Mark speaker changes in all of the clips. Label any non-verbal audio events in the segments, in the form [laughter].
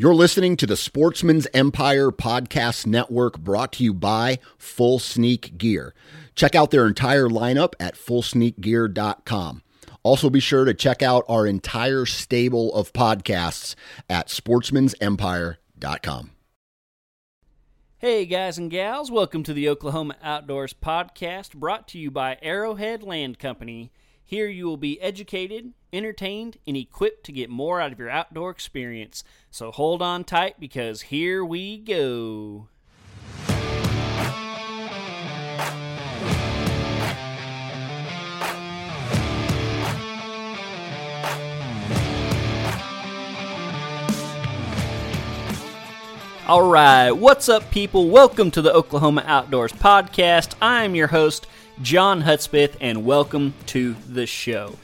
Speaker 1: You're listening to the Sportsman's Empire Podcast Network brought to you by Full Sneak Gear. Check out their entire lineup at fullsneakgear.com. Also, be sure to check out our entire stable of podcasts at sportsmansempire.com.
Speaker 2: Hey, guys and gals, welcome to the Oklahoma Outdoors Podcast brought to you by Arrowhead Land Company. Here you will be educated, entertained, and equipped to get more out of your outdoor experience. So hold on tight because here we go. All right, what's up, people? Welcome to the Oklahoma Outdoors Podcast. I'm your host, John Hudspeth, and welcome to the show.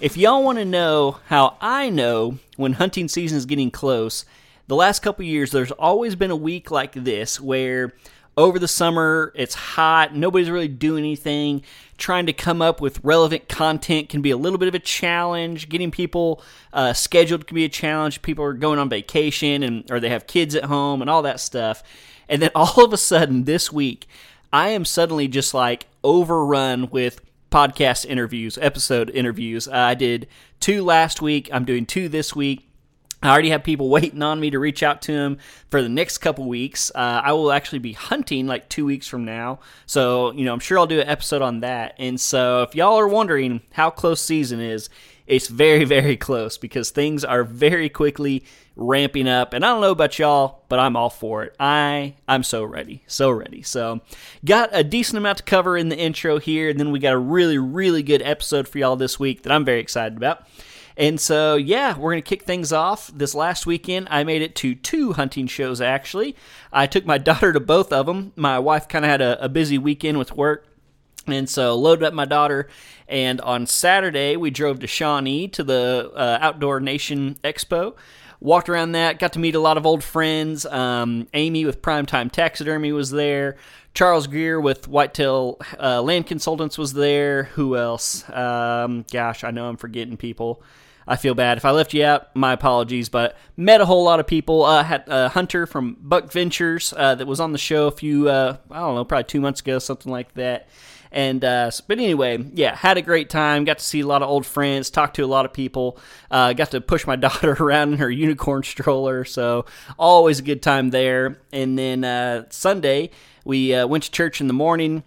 Speaker 2: If y'all want to know how I know when hunting season is getting close, the last couple years there's always been a week like this where over the summer it's hot, nobody's really doing anything. Trying to come up with relevant content can be a little bit of a challenge. Getting people uh, scheduled can be a challenge. People are going on vacation and or they have kids at home and all that stuff. And then [laughs] all of a sudden this week, I am suddenly just like overrun with podcast interviews, episode interviews. Uh, I did two last week. I'm doing two this week. I already have people [laughs] waiting on me to reach out to them for the next couple weeks. Uh, I will actually be hunting like two weeks from now. So, you know, I'm sure I'll do an episode on that. And so, if y'all are wondering how close season is, it's very, very close because things are very quickly ramping up. And I don't know about y'all, but I'm all for it. I I'm so ready, so ready. So got a decent amount to cover in the intro here, and then we got a really, really good episode for y'all this week that I'm very excited about. And so, yeah, we're going to kick things off. This last weekend, I made it to two hunting shows, actually. I took my [laughs] daughter to both of them. My wife kind of had a, a busy weekend with work. And so loaded up my daughter, and on Saturday we drove to Shawnee to the uh, Outdoor Nation Expo. Walked around that, got to meet a lot of old friends. Um, Amy with Primetime Taxidermy was there. Charles Greer with Whitetail uh, Land Consultants was there. Who else? Um, gosh, I know I'm forgetting people. I feel bad if I left you out. My apologies, but met a whole lot of people. Uh, had a hunter from Buck Ventures uh, that was on the show a few, uh, I don't know, probably two months ago, something like that. And uh, but anyway, yeah, had a great time. Got to see a lot of old friends, talked to a lot of people. Uh, got to push my [laughs] daughter around in her unicorn stroller, so always a good time there. And then uh, Sunday we uh, went to church in the morning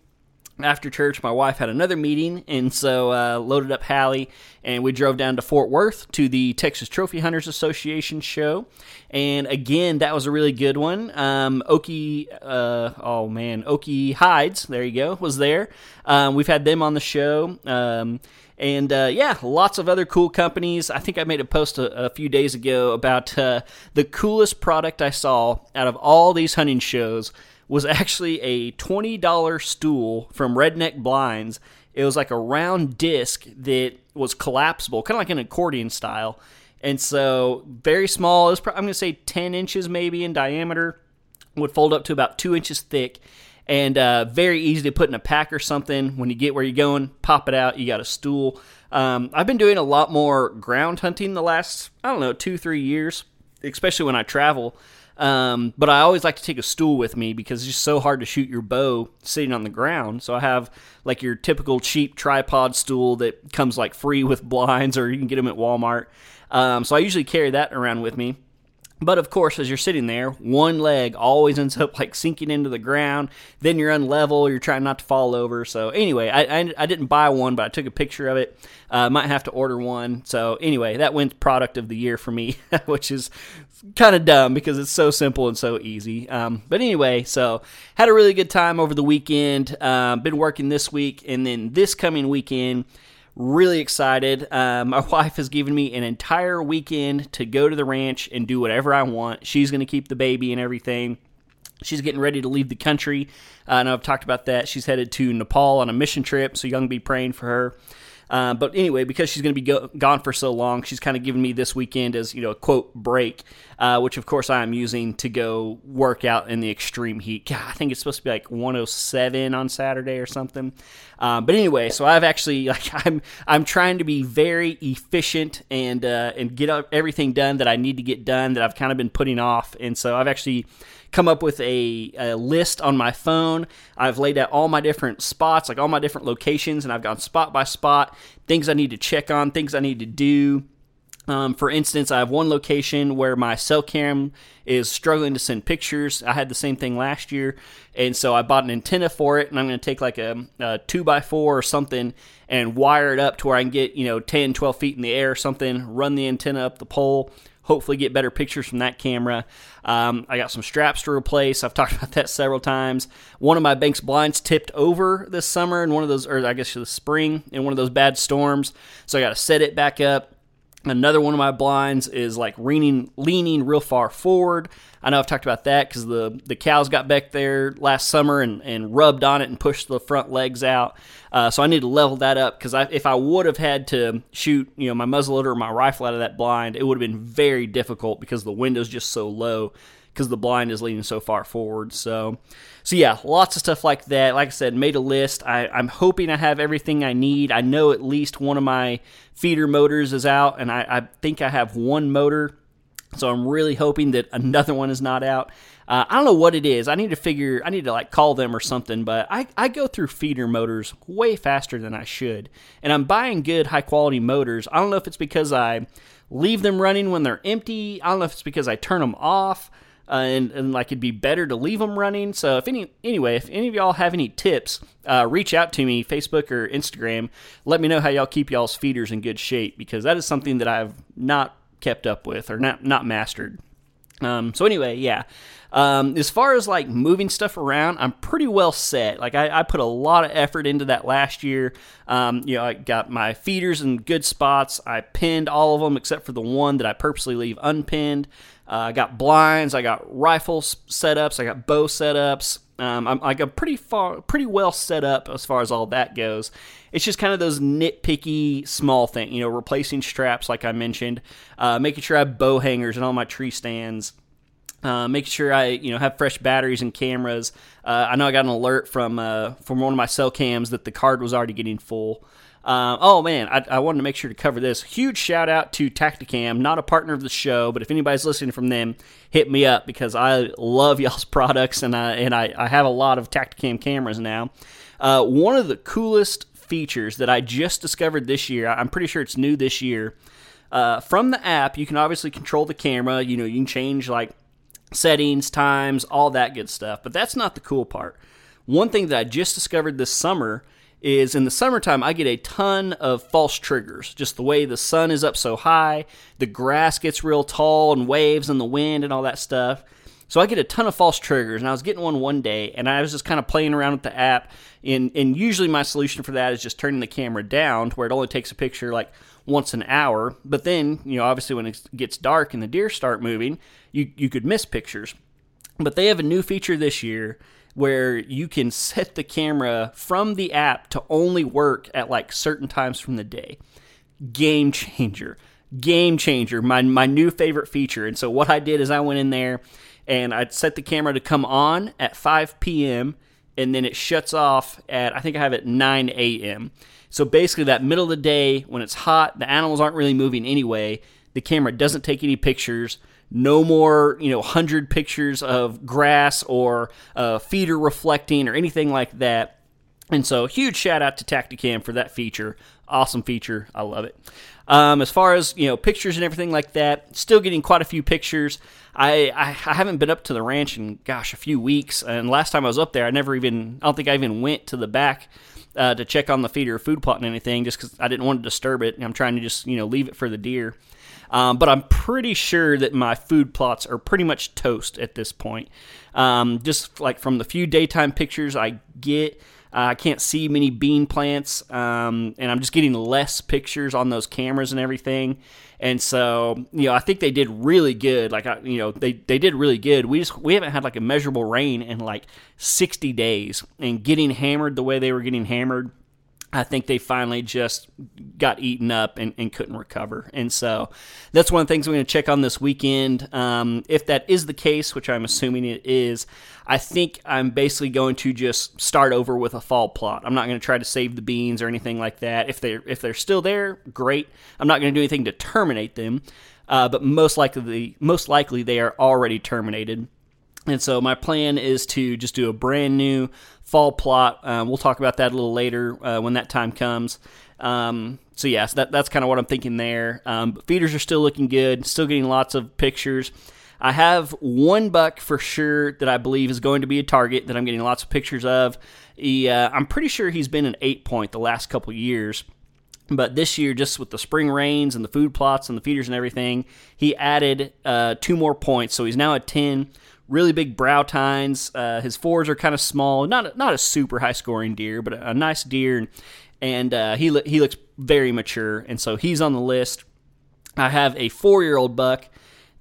Speaker 2: after church, my wife had another meeting, and so uh, loaded up Hallie, and we drove down to Fort Worth to the Texas Trophy Hunters Association show. And again, that was a really good one. Um, Okie, uh, oh man, Okie Hides, there you go, was there. Um, we've had them on the show. Um, and uh, yeah, lots of other cool companies. I think I made a post a, a few days ago about uh, the coolest product I saw out of all these hunting shows was actually a $20 stool from Redneck Blinds. It was like a round disc that was collapsible, kind of like an accordion style. And so, very small. It was, I'm going to say 10 inches maybe in diameter, would fold up to about two inches thick, and uh, very easy to put in a pack or something. When you get where you're going, pop it out. You got a stool. Um, I've been doing a lot more ground hunting the last, I don't know, two, three years, especially when I travel. Um, but I always like to take a stool with me because it's just so hard to shoot your bow sitting on the ground. So I have like your typical cheap tripod stool that comes like free with blinds, or you can get them at Walmart. Um, so I usually carry that around with me. But of course, as you're sitting there, one leg always ends up like sinking into the ground. Then you're unlevel. You're trying not to fall over. So anyway, I, I, I didn't buy one, but I took a picture of it. Uh, might have to order one. So anyway, that went product of the year for me, [laughs] which is kind of dumb because it's so simple and so easy. Um, but anyway, so had a really good time over the weekend. Um, been working this week, and then this coming weekend Really excited. Uh, my [laughs] wife has given me an entire weekend to go to the ranch and do whatever I want. She's going to keep the baby and everything. She's getting ready to leave the country. Uh, know I've talked about that. She's headed to Nepal on a mission trip, so can be praying for her. Uh, but anyway, because she's going to be go- gone for so long, she's kind of given me this weekend as you know a quote break, uh, which of course I am using to go work out in the extreme heat. God, I think it's supposed to be like 107 on Saturday or something. Uh, but anyway, so I've actually [laughs] like I'm I'm trying to be very efficient and uh, and get everything done that I need to get done that I've kind of been putting off, and so I've actually come up with a, a, list on my phone. I've laid out all my different spots, like all my different locations, and I've gone spot by spot, things I need to check on, things I need to do. Um, for instance, I have one location where my cell cam is struggling to send pictures. I had the same thing last year, and so I bought an antenna for it, and I'm going to take like a, a 2x4 or something and wire it up to where I can get, you know, 10, 12 feet in the air or something, run the antenna up the pole, hopefully get better pictures from that camera. Um, I got some straps to replace. I've talked [laughs] about that several times. One of my Banks blinds tipped over this summer in one of those, or I guess the spring in one of those bad storms. So I got to set it back up. Another one of my blinds is like leaning, leaning real far forward. I know I've talked about that because the, the cows got back there last summer and, and rubbed on it and pushed the front legs out. Uh, so I need to level that up because if I would have had to shoot, you know, my muzzleloader or my rifle out of that blind, it would have been very difficult because the window's just so low because the blind is leaning so far forward. So, so yeah, lots of stuff like that. Like I said, made a list. I, I'm hoping I have everything I need. I know at least one of my feeder motors is out, and I, I think I have one motor. So I'm really hoping that another one is not out. Uh, I don't know what it is. I need to figure. I need to like call them or something. But I, I go through feeder motors way faster than I should, and I'm buying good high quality motors. I don't know if it's because I leave them running when they're empty. I don't know if it's because I turn them off uh, and, and like it'd be better to leave them running. So if any anyway, if any of y'all have any tips, uh, reach out to me, Facebook or Instagram. Let me know how y'all keep y'all's feeders in good shape because that is something that I've not kept up with or not not mastered. Um, so anyway, yeah. Um, as far as like moving stuff around, I'm pretty well set. Like I, I put a lot of effort into that last year. Um, you know, I got my feeders in good spots. I pinned all of them except for the one that I purposely leave unpinned. Uh, I got blinds. I got rifle setups. I got bow setups. Um, I'm like I'm pretty far, pretty well set up as far as all that goes. It's just kind of those nitpicky small things, you know, replacing straps like I mentioned, uh, making sure I have bow hangers and all my tree stands. Uh, making sure I, you know, have fresh batteries and cameras. Uh, I know I got an alert from uh, from one of my cell cams that the card was already getting full. Um, oh man, I, I, wanted to make sure to cover this. Huge shout out to Tactacam, not a partner of the show, but if anybody's listening from them, hit me up because I love [laughs] y'all's products and I and I, I have a lot of Tactacam cameras now. Uh, one of the coolest features that I just discovered this year, I'm pretty sure it's new this year. Uh, from the app, you can obviously control the camera. You know, you can change like settings, times, all that good stuff. But that's not the cool part. One thing that I just discovered this summer is in the summertime, I get a ton of false triggers. Just the way the sun is up so high, the grass gets real tall and waves in the wind and all that stuff. So I get a ton of false triggers, and I was getting one one day, and I was just kind of playing around with the app. And, and usually my solution for that is just turning the camera down to where it only takes a picture like once an hour. But then, you know, obviously when it gets dark and the deer start moving, you, you could miss pictures. But they have a new feature this year where you can set the camera from the app to only work at like certain times from the day. Game changer. Game changer. My my new favorite feature. And so what I did is I went in there and I set the camera to come on at 5 p.m. and then it shuts off at I think I have it 9 a.m. So basically that middle of the day when it's hot, the animals aren't really moving anyway. The camera doesn't take any pictures no more, you know, 100 pictures of grass or uh, feeder reflecting or anything like that. And so, huge shout out to Tactacam for that feature. Awesome feature. I love it. Um, as far as you know, pictures and everything like that, still getting quite a few pictures. I, I, I haven't been up to the ranch in gosh a few weeks, and last time I was up there, I never even I don't think I even went to the back uh, to check on the feeder food plot and anything, just because I didn't want to disturb it. I'm trying to just you know leave it for the deer. Um, but I'm pretty sure that my food plots are pretty much toast at this point. Um, just like from the few daytime pictures I get, uh, I can't see many bean plants, um, and I'm just getting less pictures on those cameras and everything. And so, you know, I think they did really good. Like, I, you know, they, they did really good. We just we haven't had like a measurable rain in like 60 days, and getting hammered the way they were getting hammered I think they finally just got eaten up and, and, couldn't recover. And so that's one of the things we're going to check on this weekend. Um, if that is the case, which I'm assuming it is, I think I'm basically going to just start over with a fall plot. I'm not going to try to save the beans or anything like that. If they're if they're still there, great. I'm not going to do anything to terminate them, uh, but most likely most likely they are already terminated. And so my plan is to just do a brand new fall plot. Um, we'll talk about that a little later uh, when that time comes. Um, so yeah, so that, that's kind of what I'm thinking there. Um, feeders are still looking good, still getting lots of pictures. I have one buck for sure that I believe is going to be a target that I'm getting lots of pictures of. He, uh, I'm pretty sure he's been an eight point the last couple years. But this year, just with the spring rains and the food plots and the feeders and everything, he added uh, two more points. So he's now a 10 really big brow tines. Uh, his fours are kind of small, not not a super high scoring deer, but a, a nice deer, and uh, he he looks very mature, and so he's on the list. I have a four year old buck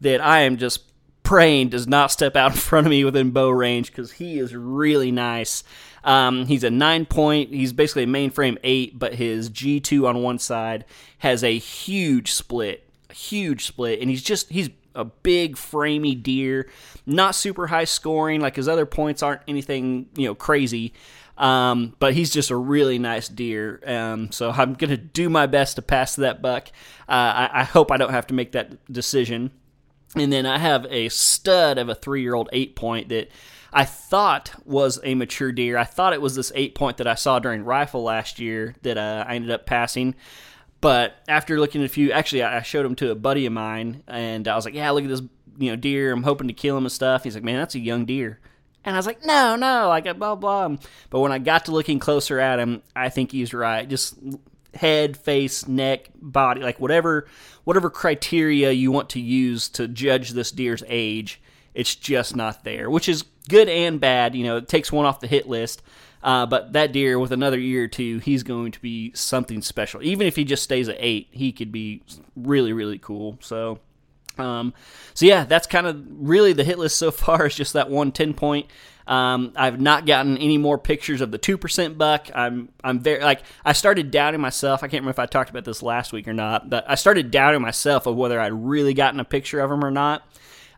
Speaker 2: that I am just praying does not step out in front of me within bow range because he is really nice. Um, he's a nine point. He's basically a mainframe eight, but his G two on one side has a huge split, a huge split, and he's just he's a big framey deer, not super high scoring. Like his other points aren't anything you know crazy, um, but he's just a really nice deer. Um, so I'm gonna do my best to pass that buck. Uh, I, I hope I don't have to make that decision. And then I have a stud of a three year old eight point that I thought was a mature deer. I thought it was this eight point that I saw during rifle last year that uh, I ended up passing. But after looking at a few, actually, I showed him to a buddy of mine, and I was like, "Yeah, look at this, you know, deer. I'm hoping to kill him and stuff." He's like, "Man, that's a young deer." And I was like, "No, no, like uh, blah blah." But when I got to looking closer at him, I think he's right. Just head, face, neck, body, like whatever whatever criteria you want to use to judge this deer's age, it's just not there, which is good and bad. You know, it takes one off the hit list. Uh, but that deer, with another year or two, he's going to be something special. Even if he just stays at eight, he could be really, really cool. So, um, so yeah, that's kind of really the hit list so [laughs] far. Is just that one 10 point. Um, I've not gotten any more pictures of the two percent buck. I'm I'm very like I started doubting myself. I can't remember if I talked about this last week or not, but I started doubting myself of whether I'd really gotten a picture of him or not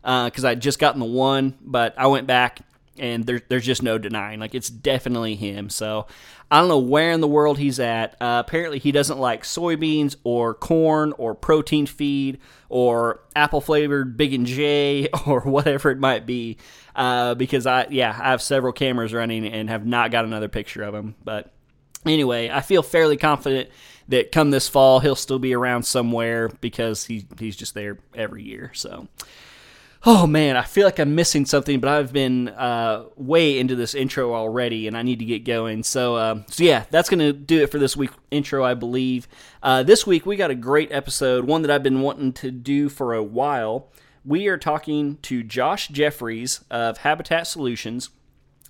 Speaker 2: uh, I'd just gotten the one. But I went back and there, there's just no denying. Like it's definitely him. So I don't know where in the world he's at. Uh, apparently, he doesn't like soybeans or corn or protein feed or apple flavored Big and J [laughs] or whatever it might be. Uh, because I, yeah, I have several cameras running and have not got another picture of him. But anyway, I feel fairly confident that come this fall he'll still be around somewhere because he he's just there every year. So oh man, I feel like I'm missing something, but I've been uh, way into this intro already, and I need to get going. So, uh, so yeah, that's gonna do it for this week intro, I believe. Uh, this week we got a great episode, one that I've been wanting to do for a while. We are talking to Josh Jeffreys of Habitat Solutions.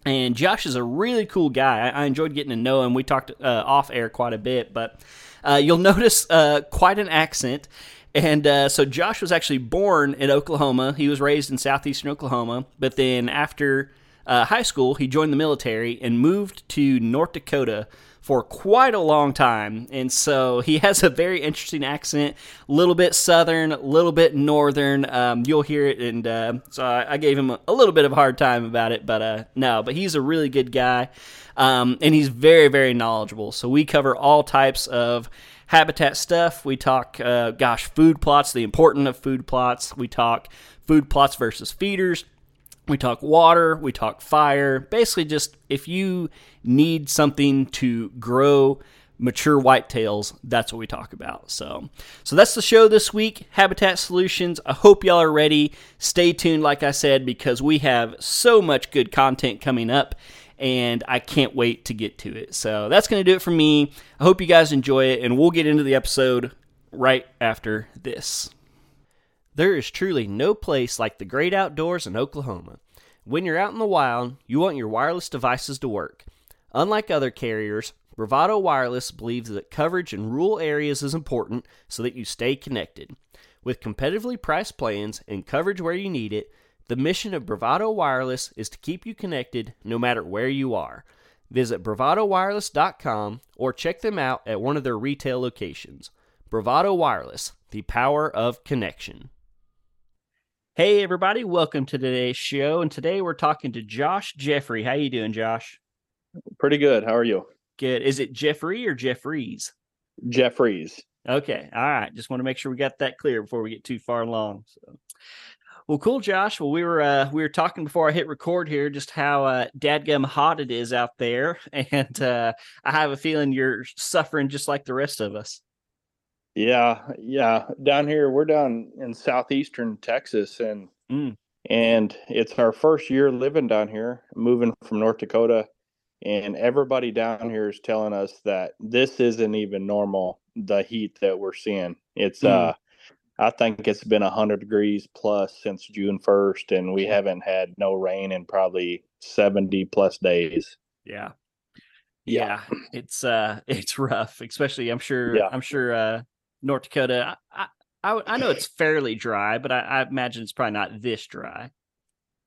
Speaker 2: And Josh is a really cool guy. I, I enjoyed getting to know him. We talked uh, off air quite a bit, but uh, you'll [laughs] notice uh, quite an accent. And uh, so Josh was actually born in Oklahoma. He was raised in southeastern Oklahoma, but then after uh, high school, he joined the military and moved to North Dakota for quite a long time. And so he [laughs] has a very interesting accent, a little bit southern, a little bit northern. Um, you'll hear it. And uh, so I, gave him a, a, little bit of a hard time about it, but uh, no, but he's a really good guy. Um, and he's very, very knowledgeable. So we cover all types of habitat stuff. We talk, uh, gosh, food plots, the importance of food plots. We talk food plots versus feeders. We talk water. We talk fire. Basically, just if you need something to grow mature whitetails, that's what we talk about. So, so that's the show this week. Habitat Solutions. I hope y'all are ready. Stay tuned, like I said, because we have so much good content coming up and I can't wait to get to it. So that's going to do it for me. I hope you guys enjoy it, and we'll get into the episode right after this. There is truly no place like the great outdoors in Oklahoma. When you're out in the wild, you want your wireless devices to work. Unlike other carriers, Bravado Wireless believes that coverage in rural areas is important so that you stay connected. With competitively priced plans and coverage where you need it, the mission of Bravado Wireless is to keep you connected no matter where you are. Visit bravadowireless.com or check them out at one of their retail locations. Bravado Wireless, the power of connection. Hey everybody, welcome to today's show and today we're talking to Josh Jeffrey. How you doing, Josh?
Speaker 3: Pretty good. How are you?
Speaker 2: Good. Is it Jeffrey or Jeffreys?
Speaker 3: Jeffreys.
Speaker 2: Okay. All right. Just want to make sure we got that clear before we get too far along. So well, cool, Josh. Well, we were uh, we were talking before I hit record here, just how uh, dadgum hot it is out there, [laughs] and uh, I have a feeling you're suffering just like the rest of us.
Speaker 3: Yeah, yeah. Down here, we're down in southeastern Texas, and mm. and it's our first year living down here, moving from North Dakota, and everybody down here is telling us that this isn't even normal. The heat that we're seeing, it's mm. uh I think it's been 100 degrees plus since June 1st, and we haven't had no rain in probably 70 plus days.
Speaker 2: Yeah. Yeah, it's uh [laughs] it's rough, especially I'm sure yeah. I'm sure uh North Dakota I, I I know it's fairly dry, but I, I imagine it's probably not this dry.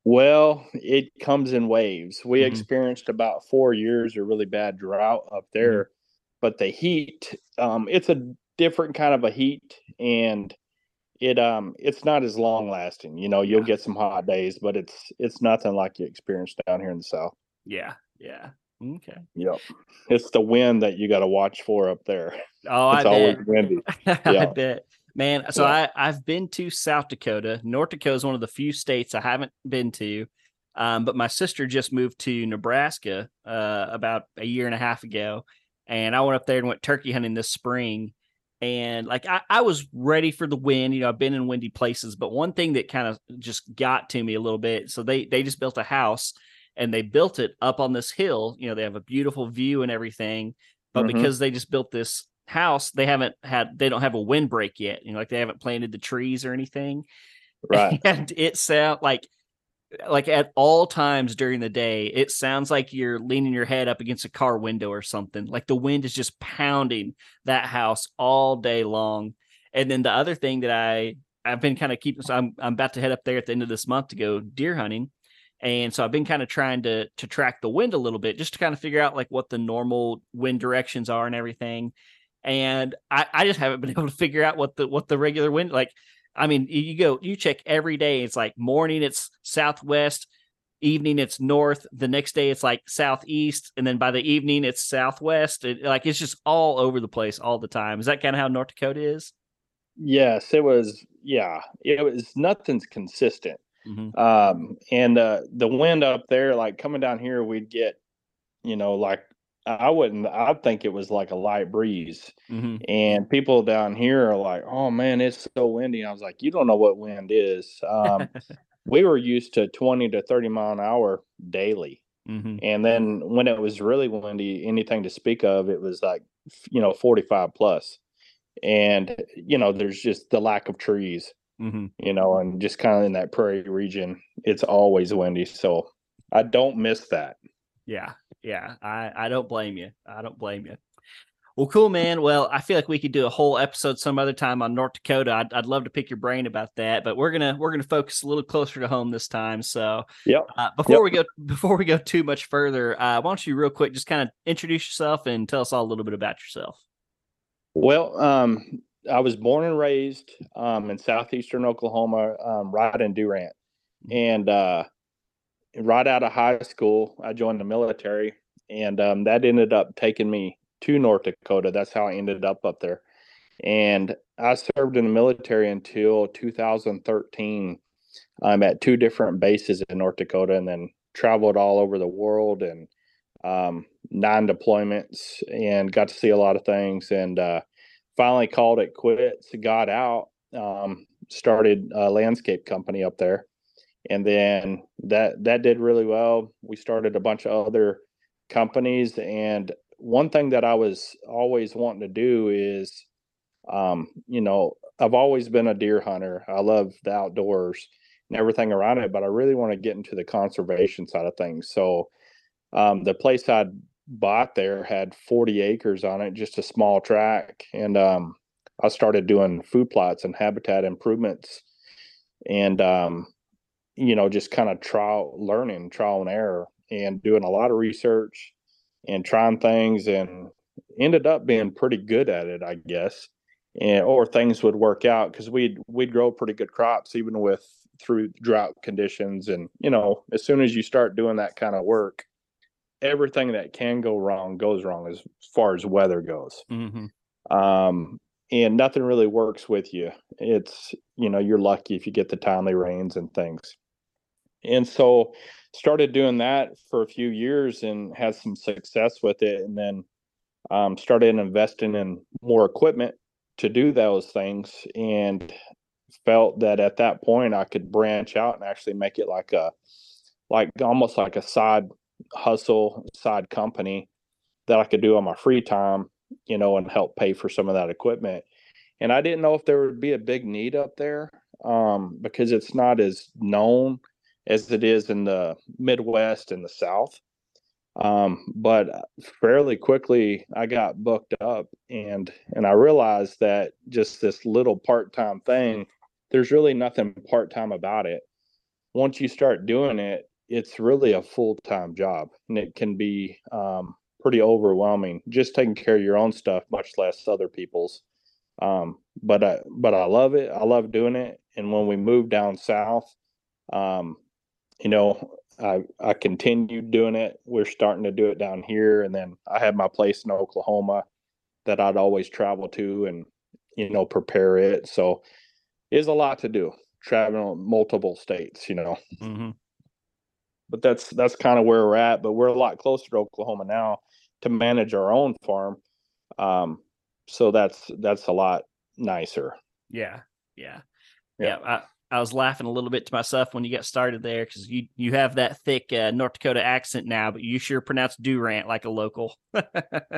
Speaker 3: Well, it comes in waves. We mm-hmm. experienced about four years of really bad drought up there, mm-hmm. but the heat, um, it's a different kind of a heat, and it um it's not as long lasting. You know, you'll get some hot days, but it's it's nothing like you experience down here in the south.
Speaker 2: Yeah, yeah. Okay.
Speaker 3: Yep. It's the wind that you got to watch for up there.
Speaker 2: Oh, it's I always bet. windy. Yeah. [laughs] I bet. Man, so yeah. I I've been to South Dakota. North Dakota is one of the few states I haven't been to. Um, but my sister just moved to Nebraska uh, about a year and a half ago, and I went up there and went turkey hunting this spring and like I, I was ready for the wind you know i've been in windy places but one thing that kind of just got to me a little bit so they they just built a house and they built it up on this hill you know they have a beautiful view and everything but mm-hmm. because they just built this house they haven't had they don't have a windbreak yet you know like they haven't planted the trees or anything [laughs]
Speaker 3: right
Speaker 2: and it sound like like at all times during the day, it sounds like you're leaning your head up against a car window or something. Like the wind is just pounding that house all day long. And then the other thing that I I've been kind of keeping so I'm I'm about to head up there at the end of this month to go deer hunting. And so I've been kind of trying to to track the wind a little bit just to kind of figure out like what the normal wind directions are and everything. And I, I just haven't been [laughs] able to figure out what the what the regular wind like I mean, you go, you check every day. It's like morning, it's southwest, evening, it's north. The next day, it's like southeast, and then by the evening, it's southwest. It, like it's just all over the place all the time. Is that kind of how North Dakota is?
Speaker 3: Yes, it was. Yeah, it was. Nothing's consistent. Mm-hmm. Um, and uh, the wind up there, like coming down here, we'd get, you know, like I wouldn't. I think it was like a light breeze, mm-hmm. and people down here are like, "Oh man, it's so windy." I was like, "You don't know what wind is." Um, [laughs] we were used to twenty to thirty mile an hour daily, mm-hmm. and then when it was really windy, anything to speak of, it was like you know forty five plus, and you know there's just the lack of trees, mm-hmm. you know, and just kind of in that prairie region, it's always windy. So I don't miss that.
Speaker 2: Yeah, yeah, I, I don't blame you. I don't blame you. Well, cool, man. Well, I feel like we could do a whole episode some other time on North Dakota. I'd, I'd love to pick your brain about that, but we're gonna we're gonna focus a little closer to home this time. So,
Speaker 3: yeah.
Speaker 2: Uh, before yep. we go before we go too much further, uh, why don't you real quick just kind of introduce yourself and tell us all a little bit about yourself?
Speaker 3: Well, um, I was born and raised um, in southeastern Oklahoma, um, right in Durant, mm-hmm. and uh, right out of high school, I joined the military, and um, that ended up taking me to North Dakota. That's how I ended up up there. And I served in the military until 2013. I'm at two different bases in North Dakota, and then traveled all over the world and um, nine deployments, and got to see a lot of things. And uh, finally called it quits. Got out. Um, started a landscape company up there and then that that did really well. We started a bunch of other companies, and one thing that I was always wanting to do is, um, you know, I've always been a deer hunter. I love the outdoors and everything around it, but I really want to get into the conservation side of things. So, um, the place I'd bought there had 40 acres on it, just a small track, and um, I started doing food plots and habitat improvements. And um, you know, just kind of trial learning, trial and error, and doing a lot of research and trying things and ended up being pretty good at it, I guess. And or things would work out because we'd we'd grow pretty good crops even with through drought conditions and you know as soon as you start doing that kind of work everything that can go wrong goes wrong as far as weather goes
Speaker 2: Mm-hmm.
Speaker 3: um, and nothing really works with you. It's you know you're lucky if you get the timely rains and things. And so started doing that for a few years and had some success with it, and then um, started investing in more equipment to do those things, and felt that at that point I could branch out and actually make it like a like almost like a side hustle, side company that I could do on my free time you know, and help pay for some of that equipment. And I didn't know if there would be a big need up there um, because it's not as known as it is in the Midwest and the South. Um, but fairly quickly, I got booked up, and and I realized that just this little part time thing, there's really nothing part time about it. Once you start doing it, it's really a full time job, and it can be um, pretty overwhelming just taking care of your own stuff much less other people's um, but i but i love it i love doing it and when we moved down south um, you know i i continued doing it we're starting to do it down here and then i had my place in oklahoma that i'd always travel to and you know prepare it so it's a lot to do traveling multiple states you know
Speaker 2: Mm-hmm.
Speaker 3: but that's that's kind of where we're at. But we're a lot closer to Oklahoma now to manage our own farm, um, so that's that's a lot nicer.
Speaker 2: Yeah, yeah,
Speaker 3: Yeah.
Speaker 2: yeah. I, I was laughing a little bit to myself when you got started there because you you have that thick uh, North Dakota accent now, but you sure pronounce Durant like a local. [laughs]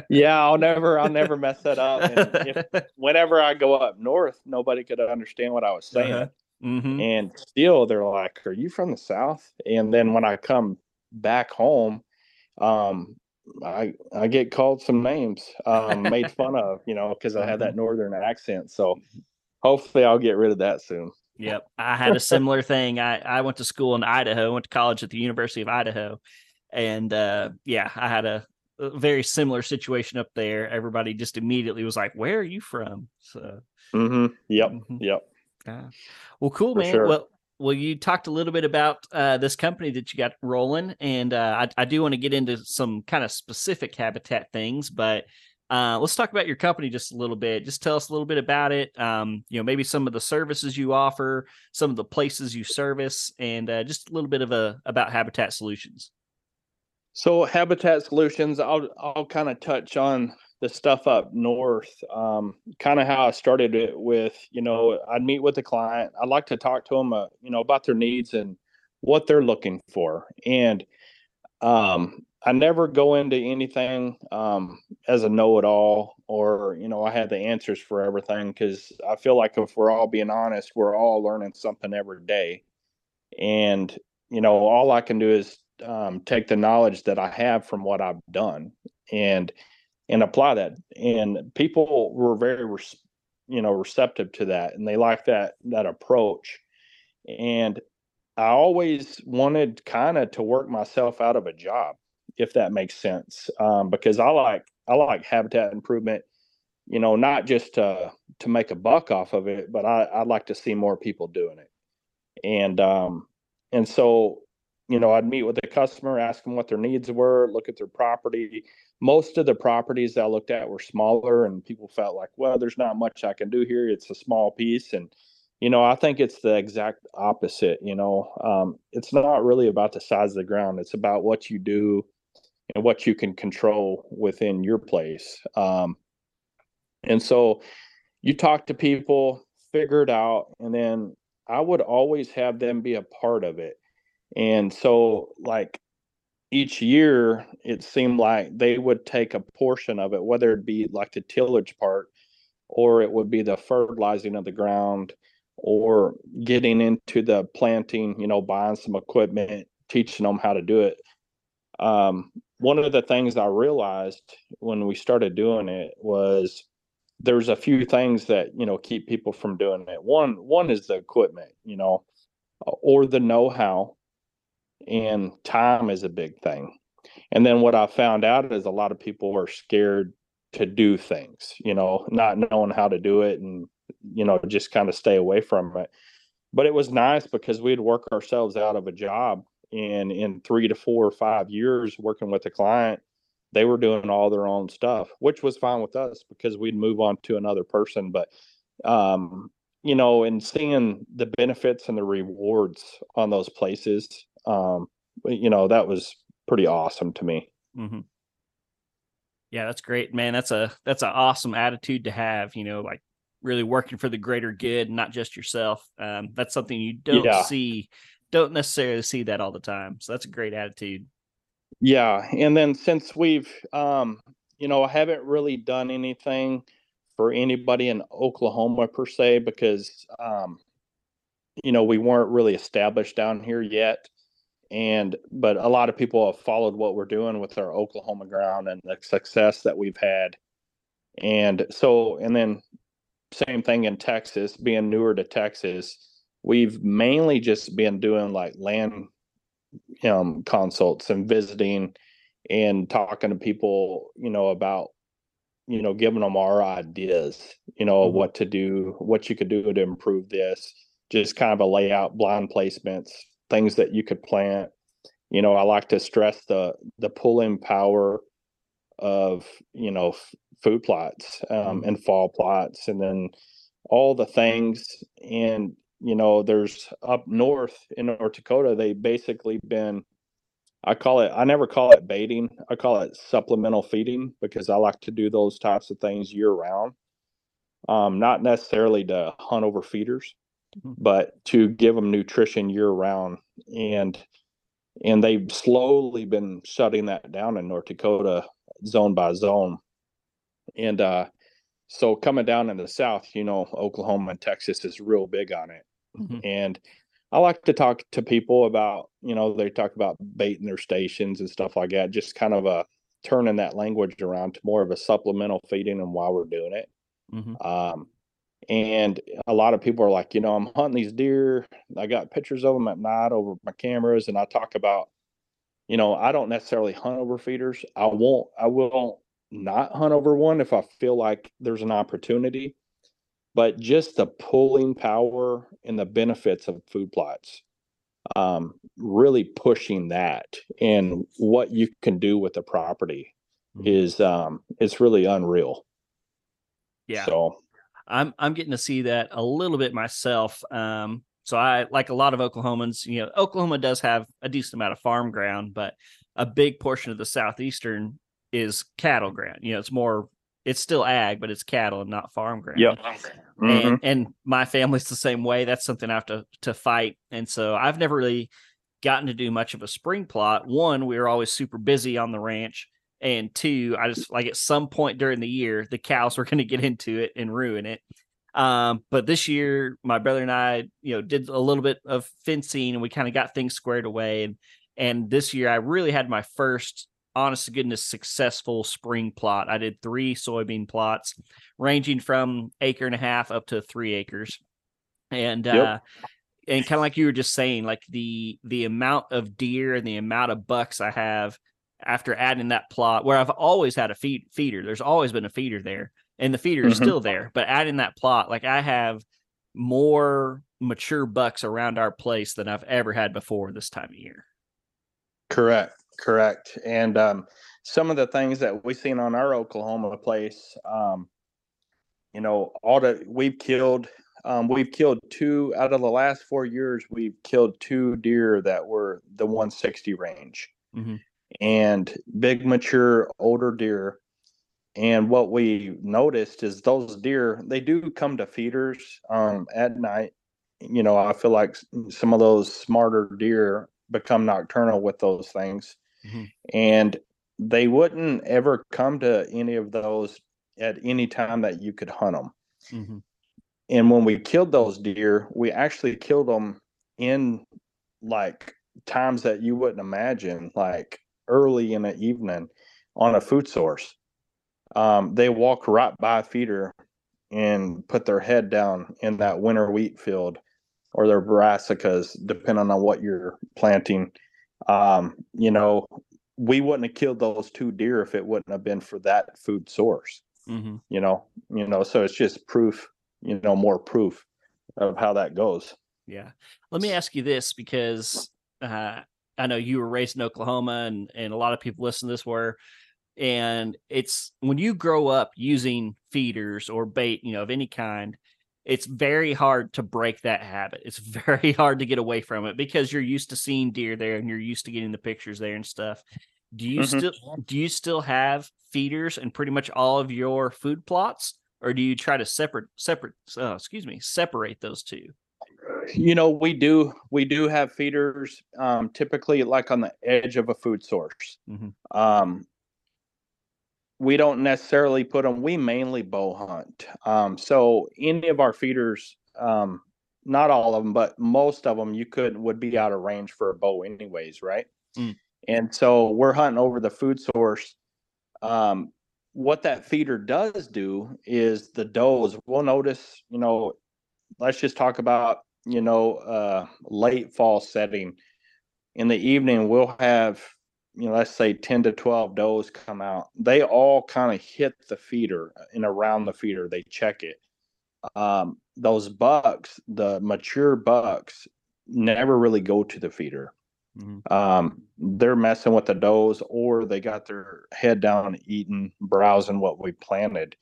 Speaker 3: Yeah, I'll never I'll never mess that up. And if, [laughs] whenever I go up north, nobody could understand what I was saying,
Speaker 2: Uh-huh. hmm
Speaker 3: and still they're like, "Are you from the south?" And then when I come back home, um, I I get called some names, um, made fun of, you know, because I had that [laughs] northern accent. So hopefully I'll get rid of that soon.
Speaker 2: Yep, I had a similar thing. I I went to school in Idaho, went to college at the University of Idaho, and uh, yeah, I had a, a very similar situation up there. Everybody just immediately was like, "Where are you from?" So,
Speaker 3: hmm Yep.
Speaker 2: Mhm.
Speaker 3: Yep.
Speaker 2: Yeah. Well, cool,
Speaker 3: For
Speaker 2: man.
Speaker 3: sure.
Speaker 2: Well, well, you talked a little bit about uh, this company that you got rolling, and uh, I, I do want to get into some kind of specific habitat things, but uh, let's talk about your company just a little bit. Just tell us a little bit about it. Um, you know, maybe some of the services you offer, some of the places you service, and uh, just a little bit of a about Habitat Solutions.
Speaker 3: So Habitat Solutions, I'll I'll kind of touch on the stuff up north. Um, kind of how I started it with, you know, I'd meet with the client. I'd like to talk to them, uh, you know, about their needs and what they're looking for. And um, I never go into anything um, as a know-it-all, or you know, I have the answers for everything because I feel like if we're all being honest, we're all learning something every day. And you know, all I can do is um, take the knowledge that I have from what I've done and and apply that. And people were very, you know, receptive to that, and they like that that approach. And I always wanted kind of to work myself out of a job, if that makes sense, um, because I like I like habitat improvement. You know, not just to to make a buck off of it, but I, I'd like to see more people doing it. And um, and so you know, I'd meet with the customer, ask them what their needs were, look at their property. Most of the properties I looked at were smaller, and people felt like, well, there's not much I can do here. It's a small piece. And, you know, I think it's the exact opposite. You know, um, it's not really about the size of the ground, it's about what you do and what you can control within your place. Um, and so you talk to people, figure it out, and then I would always have them be a part of it. And so, like each year, it seemed like they would take a portion of it, whether it be like the tillage part, or it would be the fertilizing of the ground, or getting into the planting, you know, buying some equipment, teaching them how to do it. Um, one of the things I realized when we started doing it was there's a few things that you know keep people from doing it. One one is the equipment, you know, or the know-how and time is a big thing and then what I found out is a lot of people are scared to do things, you know, not knowing how to do it and, you know, just kind of stay away from it. But it was nice because we'd work ourselves out of a job. And in three to four or five years working with a client, they were doing all their own stuff, which was fine with us because we'd move on to another person. But, um, you know, and seeing the benefits and the rewards on those places, um, you know, that was pretty awesome to me.
Speaker 2: Mm-hmm. Yeah, that's great, man. That's a that's an awesome attitude to have. You know, like really working for the greater good, not just yourself. Um, that's something you don't yeah. see, don't necessarily see that all the time. So that's a great attitude.
Speaker 3: Yeah, and then since we've, um, you know, I haven't really done anything for anybody in Oklahoma per se because, um, you know, we weren't really established down here yet and but a lot of people have followed what we're doing with our Oklahoma ground and the success that we've had. And so and then same thing in Texas, being newer to Texas, we've mainly just been doing like land um, consults and visiting and talking to people, you know, about you know, giving them our ideas, you know, mm-hmm. what to do, what you could do to improve this, just kind of a layout, blind placements, things that you could plant. You know, I like to stress the the pulling power of you know f- food plots um, mm-hmm. and fall plots, and then all the things. And you know, there's up north in North Dakota, they basically been. I call it. I never call it baiting. I call it supplemental feeding because I like to do those types of things year round. Um, not necessarily to hunt over feeders, Mm-hmm. but to give them nutrition year round and and they've slowly been shutting that down in North Dakota zone by zone and uh so coming down in the south you know Oklahoma and Texas is real big on it mm-hmm. and I like to talk to people about you know they talk about baiting their stations and stuff like that just kind of a turning that language around to more of a supplemental feeding and while we're doing it mm-hmm. um and a lot of people are like, you know, I'm hunting these deer. I got pictures of them at night over my cameras, and I talk about, you know, I don't necessarily hunt over feeders. I won't. I will not hunt over one if I feel like there's an opportunity. But just the pulling power and the benefits of food plots, um, really pushing that and what you can do with the property mm-hmm. is um, it's really unreal.
Speaker 2: Yeah. So I'm I'm getting to see that a little bit myself. Um, so I like a lot of Oklahomans. You know, Oklahoma does have a decent amount of farm ground, but a big portion of the southeastern is cattle ground. You know, it's more it's still ag, but it's cattle and not farm ground.
Speaker 3: Yeah.
Speaker 2: Mm-hmm. And and my family's the same way. That's something I have to to fight. And so I've never really gotten to do much of a spring plot. One, we were always super busy on the ranch and two, I just like at some point during the year, the cows were [laughs] going to get into it and ruin it. Um, but this year, my brother and I, you know, did a little bit of fencing and we kind of got things squared away. And and this year, I really had my first, honest to goodness, successful spring plot. I did three soybean plots, ranging from acre and a half up to three acres, and yep. uh, and kind of like you were just saying, like the the amount of deer and the amount of bucks I have after adding that plot where I've always had a feed, feeder. There's always been a feeder there, and the feeder is mm-hmm. still there. But adding that plot, like I have more mature bucks around our place than I've ever had before this time of year.
Speaker 3: Correct, correct. And um, some of the things that we've seen on our Oklahoma place, um, you know, all the we've killed. Um, we've killed two out of the last four years. We've killed two deer that were the 160 range. Mm-hmm and big mature older deer and what we noticed is those deer they do come to feeders um, at night you know i feel like some of those smarter deer become nocturnal with those things mm-hmm. and they wouldn't ever come to any of those at any time that you could hunt them mm-hmm. and when we killed those deer we actually killed them in like times that you wouldn't imagine like early in the evening on a food source. Um, they walk right by a feeder and put their head down in that winter wheat field or their brassicas, depending on what you're planting. Um, you know, we wouldn't have killed those two deer if it wouldn't have been for that food source.
Speaker 2: Mm-hmm.
Speaker 3: You know, you know, so it's just proof, you know, more proof of how that goes.
Speaker 2: Yeah. Let me ask you this because uh, I know you were raised in Oklahoma and, and a lot of people listen to this were, and it's when you grow up using feeders or bait, you know, of any kind, it's very hard to break that habit. It's [laughs] very hard to get away from it because you're used to seeing deer there and you're used to getting the pictures there and stuff. Do you
Speaker 3: Mhm.
Speaker 2: still do you still have feeders and pretty much all of your food plots, or do you try to separate separate? Uh, excuse me, separate those two?
Speaker 3: You know, we do we do have feeders um typically like on the edge of a food source.
Speaker 2: Mhm.
Speaker 3: Um we don't necessarily put them we mainly bow hunt. Um so any of our feeders um not all of them but most of them you could would be out of range for a bow anyways, right?
Speaker 2: Mm.
Speaker 3: And so we're hunting over the food source um what that feeder does do is the does we'll notice, you know, let's just talk about you know uh late fall setting in the evening we'll have you know let's say 10 to 12 does come out they all kind of hit the feeder and around the feeder they check it. Um those bucks the mature bucks never really go to the feeder.
Speaker 2: Mhm.
Speaker 3: um they're messing with the does or they got their head down eating browsing what we planted.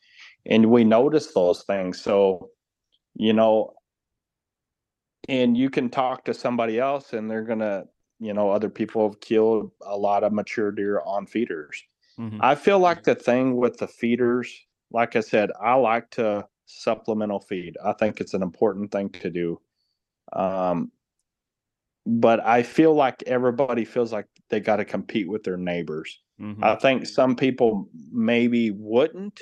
Speaker 3: And we notice those things so you know and you can talk to somebody else and they're gonna you know other people have killed a lot of mature deer on feeders
Speaker 2: Mhm.
Speaker 3: i feel like the thing with the feeders like i said i like to supplemental feed i think it's an important thing to do um but i feel like everybody feels like they got to compete with their neighbors
Speaker 2: Mhm.
Speaker 3: I think some people maybe wouldn't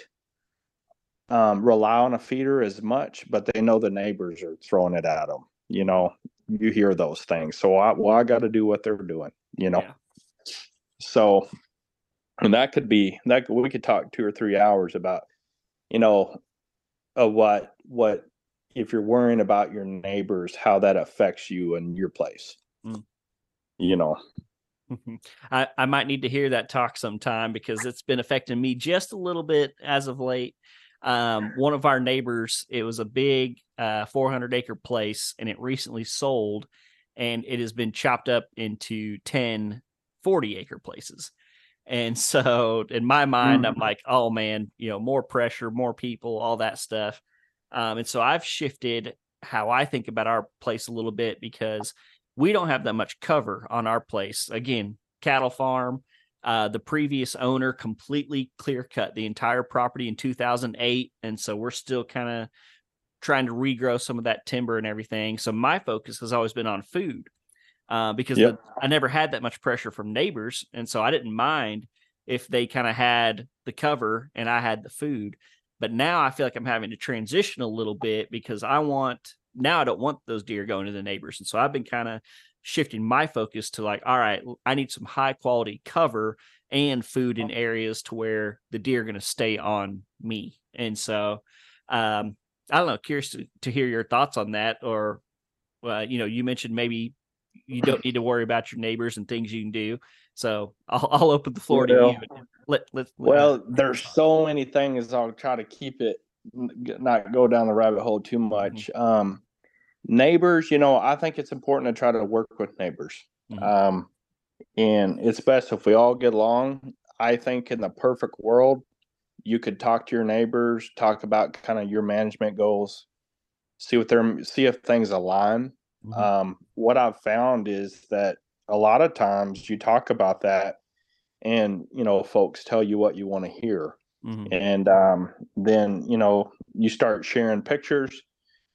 Speaker 3: um, rely on a feeder as much, but they know the neighbors are throwing it at them. You know, you hear those things. So I, well, I got to do what they're doing. You know,
Speaker 2: Yeah.
Speaker 3: so and that could be that we could talk two or three hours about, you know, of what what if you're worrying about your neighbors, how that affects you and your place.
Speaker 2: Mm.
Speaker 3: You know. [laughs]
Speaker 2: I, I might need to hear that talk sometime because it's been affecting me just a little bit as of late. Um, one of our neighbors, it was a big uh, 400 acre place and it recently sold and it has been chopped up into 10 40 acre places. And [laughs] so in my mind, I'm like, oh man, you know, more pressure, more people, all that stuff. Um, and so I've shifted how I think about our place a little bit because we don't have that much cover on our place. Again, cattle farm. Uh, the previous owner completely clear cut the entire property in 2008. And so we're still kind of trying to regrow some of that timber and everything. So my focus has always been on food uh, because
Speaker 3: Yep.
Speaker 2: the, I never had that much pressure from neighbors. And so I didn't mind if they kind of had the cover and I had the food. But now I feel like I'm having to transition a little bit because I want now I don't want those deer going to the neighbors. And so I've been kind of shifting my focus to like, all right, I need some high quality cover and food in areas to where the deer are going to stay on me. And so um I don't know, curious to, to hear your thoughts on that or uh, you know, you mentioned maybe you don't need to worry about your neighbors and things you can do. So I'll, [laughs] I'll open the floor to you. Let let
Speaker 3: Well, there's so many things. I'll try to keep it not go down the rabbit hole too much. Um, neighbors, you know, I think it's important to try to work with neighbors.
Speaker 2: Mhm.
Speaker 3: Um, and it's best if we all get along. I think in the perfect world, you could talk to your neighbors, talk about kind of your management goals, see what they're see if things align.
Speaker 2: Mhm.
Speaker 3: Um, what I've found is that a lot of times you talk about that and you know folks tell you what you want to hear
Speaker 2: Mhm.
Speaker 3: and um, then you know you start sharing pictures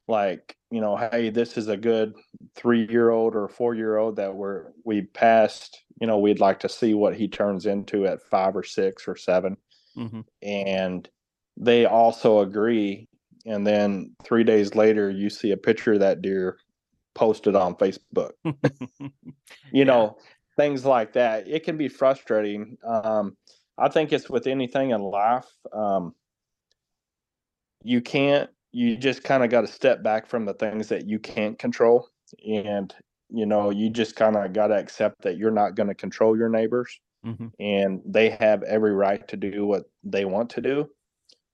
Speaker 3: like you know hey this is a good three year old or four year old that we're we passed you know we'd like to see what he turns into at five or six or seven
Speaker 2: Mhm.
Speaker 3: and they also agree. And then three days later you see a picture of that deer posted on facebook. [laughs] You know things like that. It can be frustrating. Um i think it's with anything in life um you can't you just kind of got to step back from the things that you can't control. And you know you just kind of got to accept that you're not going to control your neighbors mm-hmm. and they have every right to do what they want to do.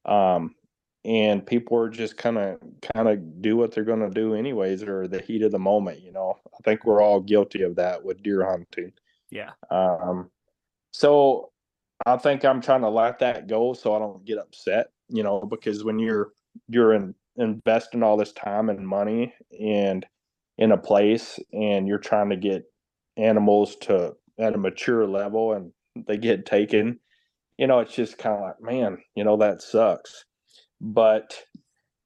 Speaker 3: Um, and people are just kind of kind of do what they're going to do anyways or the heat of the moment you know i think we're all guilty of that with deer hunting
Speaker 2: yeah
Speaker 3: um so i think i'm trying to let that go so i don't get upset you know because when you're you're in, investing all this time and money and in a place and you're trying to get animals to at a mature level and they get taken you know it's just kind of like man you know that sucks but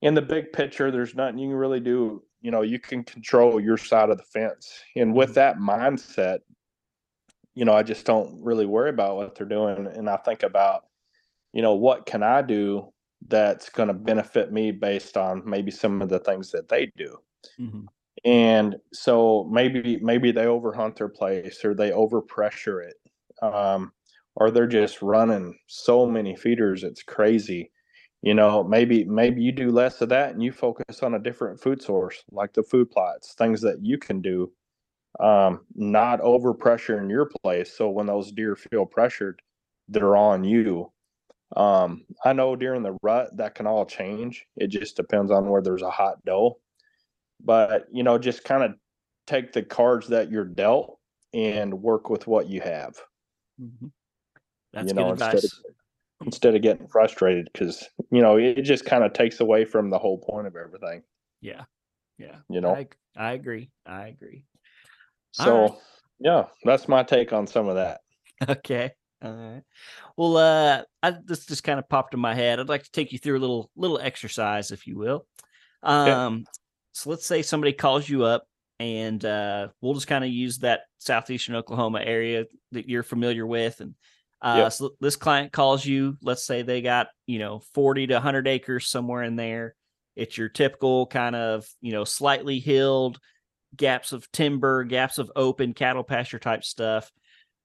Speaker 3: in the big picture, there's nothing you can really do. You know, you can control your side of the fence. And with that mindset, you know, I just don't really worry about what they're doing. And I think about, you know, what can I do that's going to benefit me based on maybe some of the things that they do. Mm-hmm. And so maybe maybe they overhunt their place or they overpressure it. Um, or they're just running so many feeders it's crazy. You know maybe maybe you do less of that and you focus on a different food source like the food plots things that you can do um, not over pressure in your place. So when those deer feel pressured they're on you. Um, i know during the rut that can all change. It just depends on where there's a hot doe but you know just kind of take the cards that you're dealt and work with what you have.
Speaker 2: Mm-hmm. that's you know, good advice. Of,
Speaker 3: instead of getting frustrated because you know it just kind of takes away from the whole point of everything.
Speaker 2: Yeah yeah.
Speaker 3: You know?
Speaker 2: I, I agree i agree.
Speaker 3: So right. yeah that's my take on some of that. [laughs]
Speaker 2: Okay all right. Well uh I, this just kind of popped in my head. I'd like to take you through a little little exercise if you will. Um okay. So let's say somebody calls you up and uh we'll just kind of use that southeastern oklahoma area that you're familiar with and uh, yep. So this client calls you. Let's say they got you know forty to hundred acres somewhere in there. It's your typical kind of you know slightly hilled gaps of timber, gaps of open cattle pasture type stuff.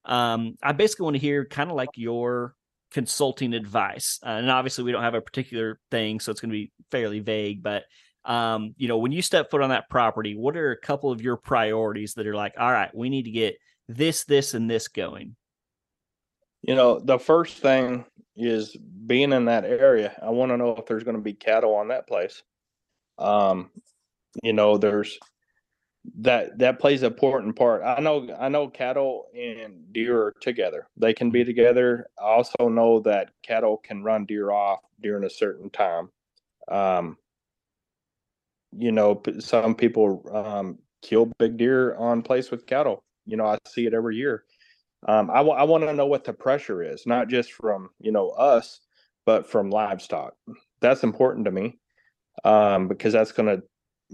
Speaker 2: Um, I basically want to hear kind of like your consulting advice. Uh, and obviously, we don't have a particular thing, so it's going to be fairly vague. But um, you know, when you step foot on that property, what are a couple of your priorities that are like, all right, we need to get this, this, and this going?
Speaker 3: You know, the first thing is being in that area. I want to know if there's going to be cattle on that place. Um, you know, there's that that plays an important part. I know I know cattle and deer are together. They can be together. I also know that cattle can run deer off during a certain time. Um, you know, some people um, kill big deer on place with cattle. You know, I see it every year um, I, w- I want to know what the pressure is, not just from you know us, but from livestock. That's important to me um, because that's going to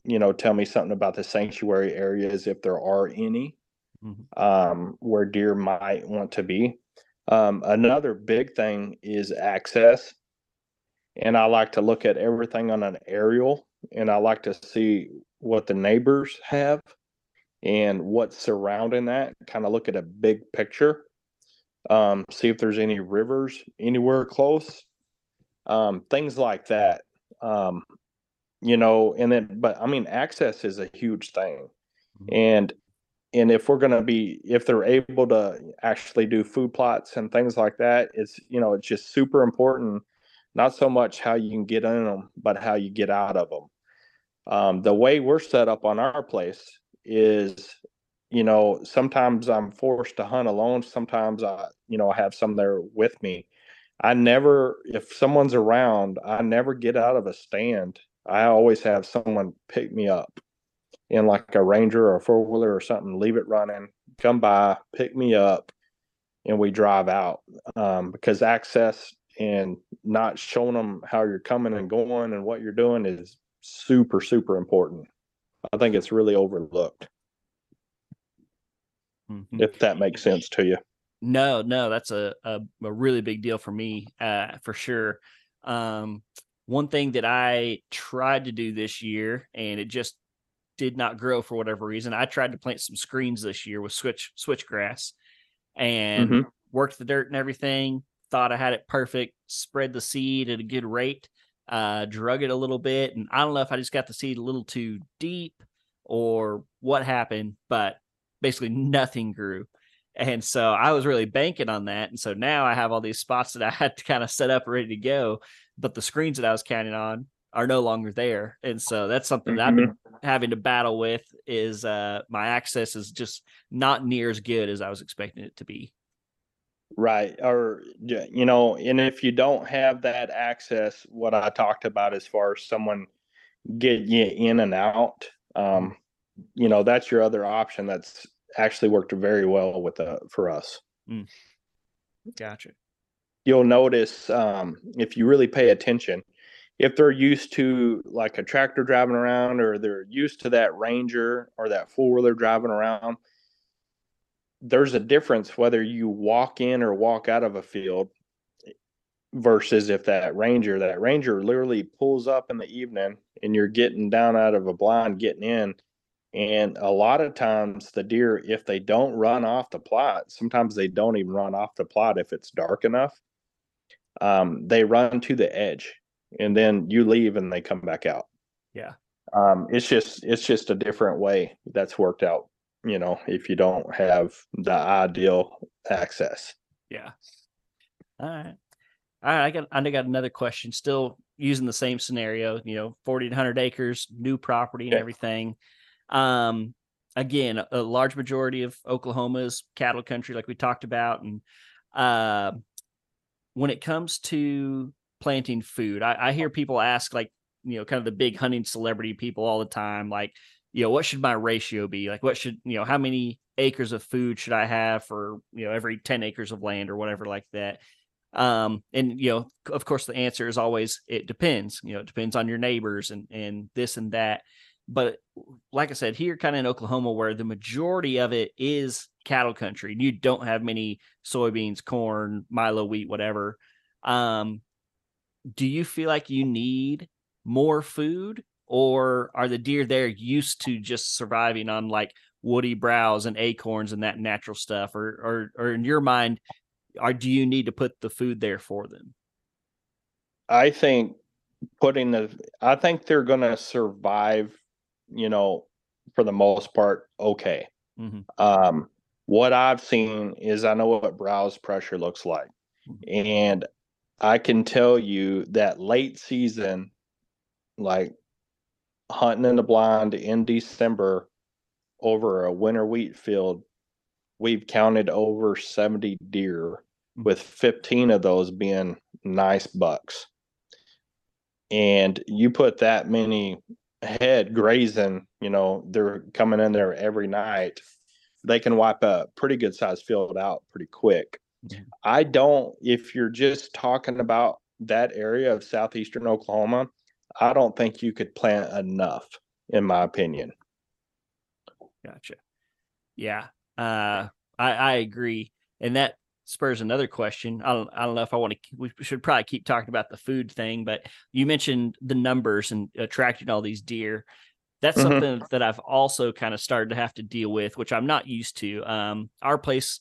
Speaker 3: you know tell me something about the sanctuary areas if there are any mm-hmm. um, where deer might want to be. Um, another big thing is access, and I like to look at everything on an aerial, and I like to see what the neighbors have and what's surrounding that, kind of look at a big picture, um, see if there's any rivers anywhere close, um, things like that. Um, you know, and then, but I mean, access is a huge thing. Mm-hmm. And, and if we're going to be, if they're able to actually do food plots and things like that, it's, you know, it's just super important. Not so much how you can get in them, but how you get out of them. Um, the way we're set up on our place, is you know sometimes i'm forced to hunt alone sometimes i you know have some there with me. I never if someone's around i never get out of a stand. I always have someone pick me up in like a ranger or a four-wheeler or something leave it running come by pick me up and we drive out. Um, because access and not showing them how you're coming and going and what you're doing is super super important I think it's really overlooked. Mm-hmm. If that makes sense to you.
Speaker 2: No, no, that's a, a, a really big deal for me, uh, for sure. Um, one thing that I tried to do this year, and it just did not grow for whatever reason. I tried to plant some screens this year with switch switchgrass, and mm-hmm. worked the dirt and everything. Thought I had it perfect. Spread the seed at a good rate, uh, drug it a little bit, and I don't know if I just got the seed a little too deep or what happened, but basically nothing grew. And so I was really banking on that. And so now I have all these spots that I [laughs] had to kind of set up ready to go, but the screens that I was counting on are no longer there. And so that's something that I've been mm-hmm. having to battle with is uh my access is just not near as good as I was expecting it to be.
Speaker 3: Right. Or you know, and if you don't have that access, what I talked about as far as someone get you in and out, um, you know, that's your other option that's actually worked very well with uh for us. Mm.
Speaker 2: Gotcha.
Speaker 3: You'll notice um if you really pay attention, if they're used to like a tractor driving around or they're used to that ranger or that four-wheeler driving around there's a difference whether you walk in or walk out of a field versus if that ranger that ranger literally pulls up in the evening and you're getting down out of a blind getting in and a lot of times the deer if they don't run off the plot sometimes they don't even run off the plot if it's dark enough um, they run to the edge and then you leave and they come back out.
Speaker 2: Yeah.
Speaker 3: Um, it's just it's just a different way that's worked out, you know, if you don't have the ideal access.
Speaker 2: Yeah. All right. All right, I got I got another question. Still using the same scenario, you know, 40 to 100 acres, new property and yeah. everything. Um again, a large majority of Oklahoma is cattle country like we talked about and uh when it comes to planting food. I, I hear people ask like, you know, kind of the big hunting celebrity people all the time, like, you know, what should my ratio be? Like, what should, you know, how many acres of food should I have for, you know, every 10 acres of land or whatever like that? Um, and, you know, of course, the answer is always, it depends, you know, it depends on your neighbors and, and this and that. But like I said, here kind of in Oklahoma, where the majority of it is cattle country, you don't have many soybeans, corn, milo, wheat, whatever. Um, do you feel like you need more food or are the deer there used to just surviving on like woody browse and acorns and that natural stuff or or or in your mind are do you need to put the food there for them
Speaker 3: i think putting the i think they're going to survive you know for the most part okay mm-hmm. um what i've seen is i know what browse pressure looks like mm-hmm. and I can tell you that late season, like hunting in the blind in December over a winter wheat field, we've counted over 70 deer, hmm. with 15 of those being nice bucks. And you put that many head grazing, you know, they're coming in there every night, they can wipe a pretty good sized field out pretty quick. I don't, if you're just talking about that area of southeastern Oklahoma, I don't think you could plant enough, in my opinion.
Speaker 2: Gotcha. Yeah. Uh, I, I agree. And that spurs another question. I don't, I don't know if I want to, we should probably keep talking about the food thing, but you mentioned the numbers and attracting all these deer. That's mm-hmm. something that I've also kind of started to have to deal with, which I'm not used to. Um, our place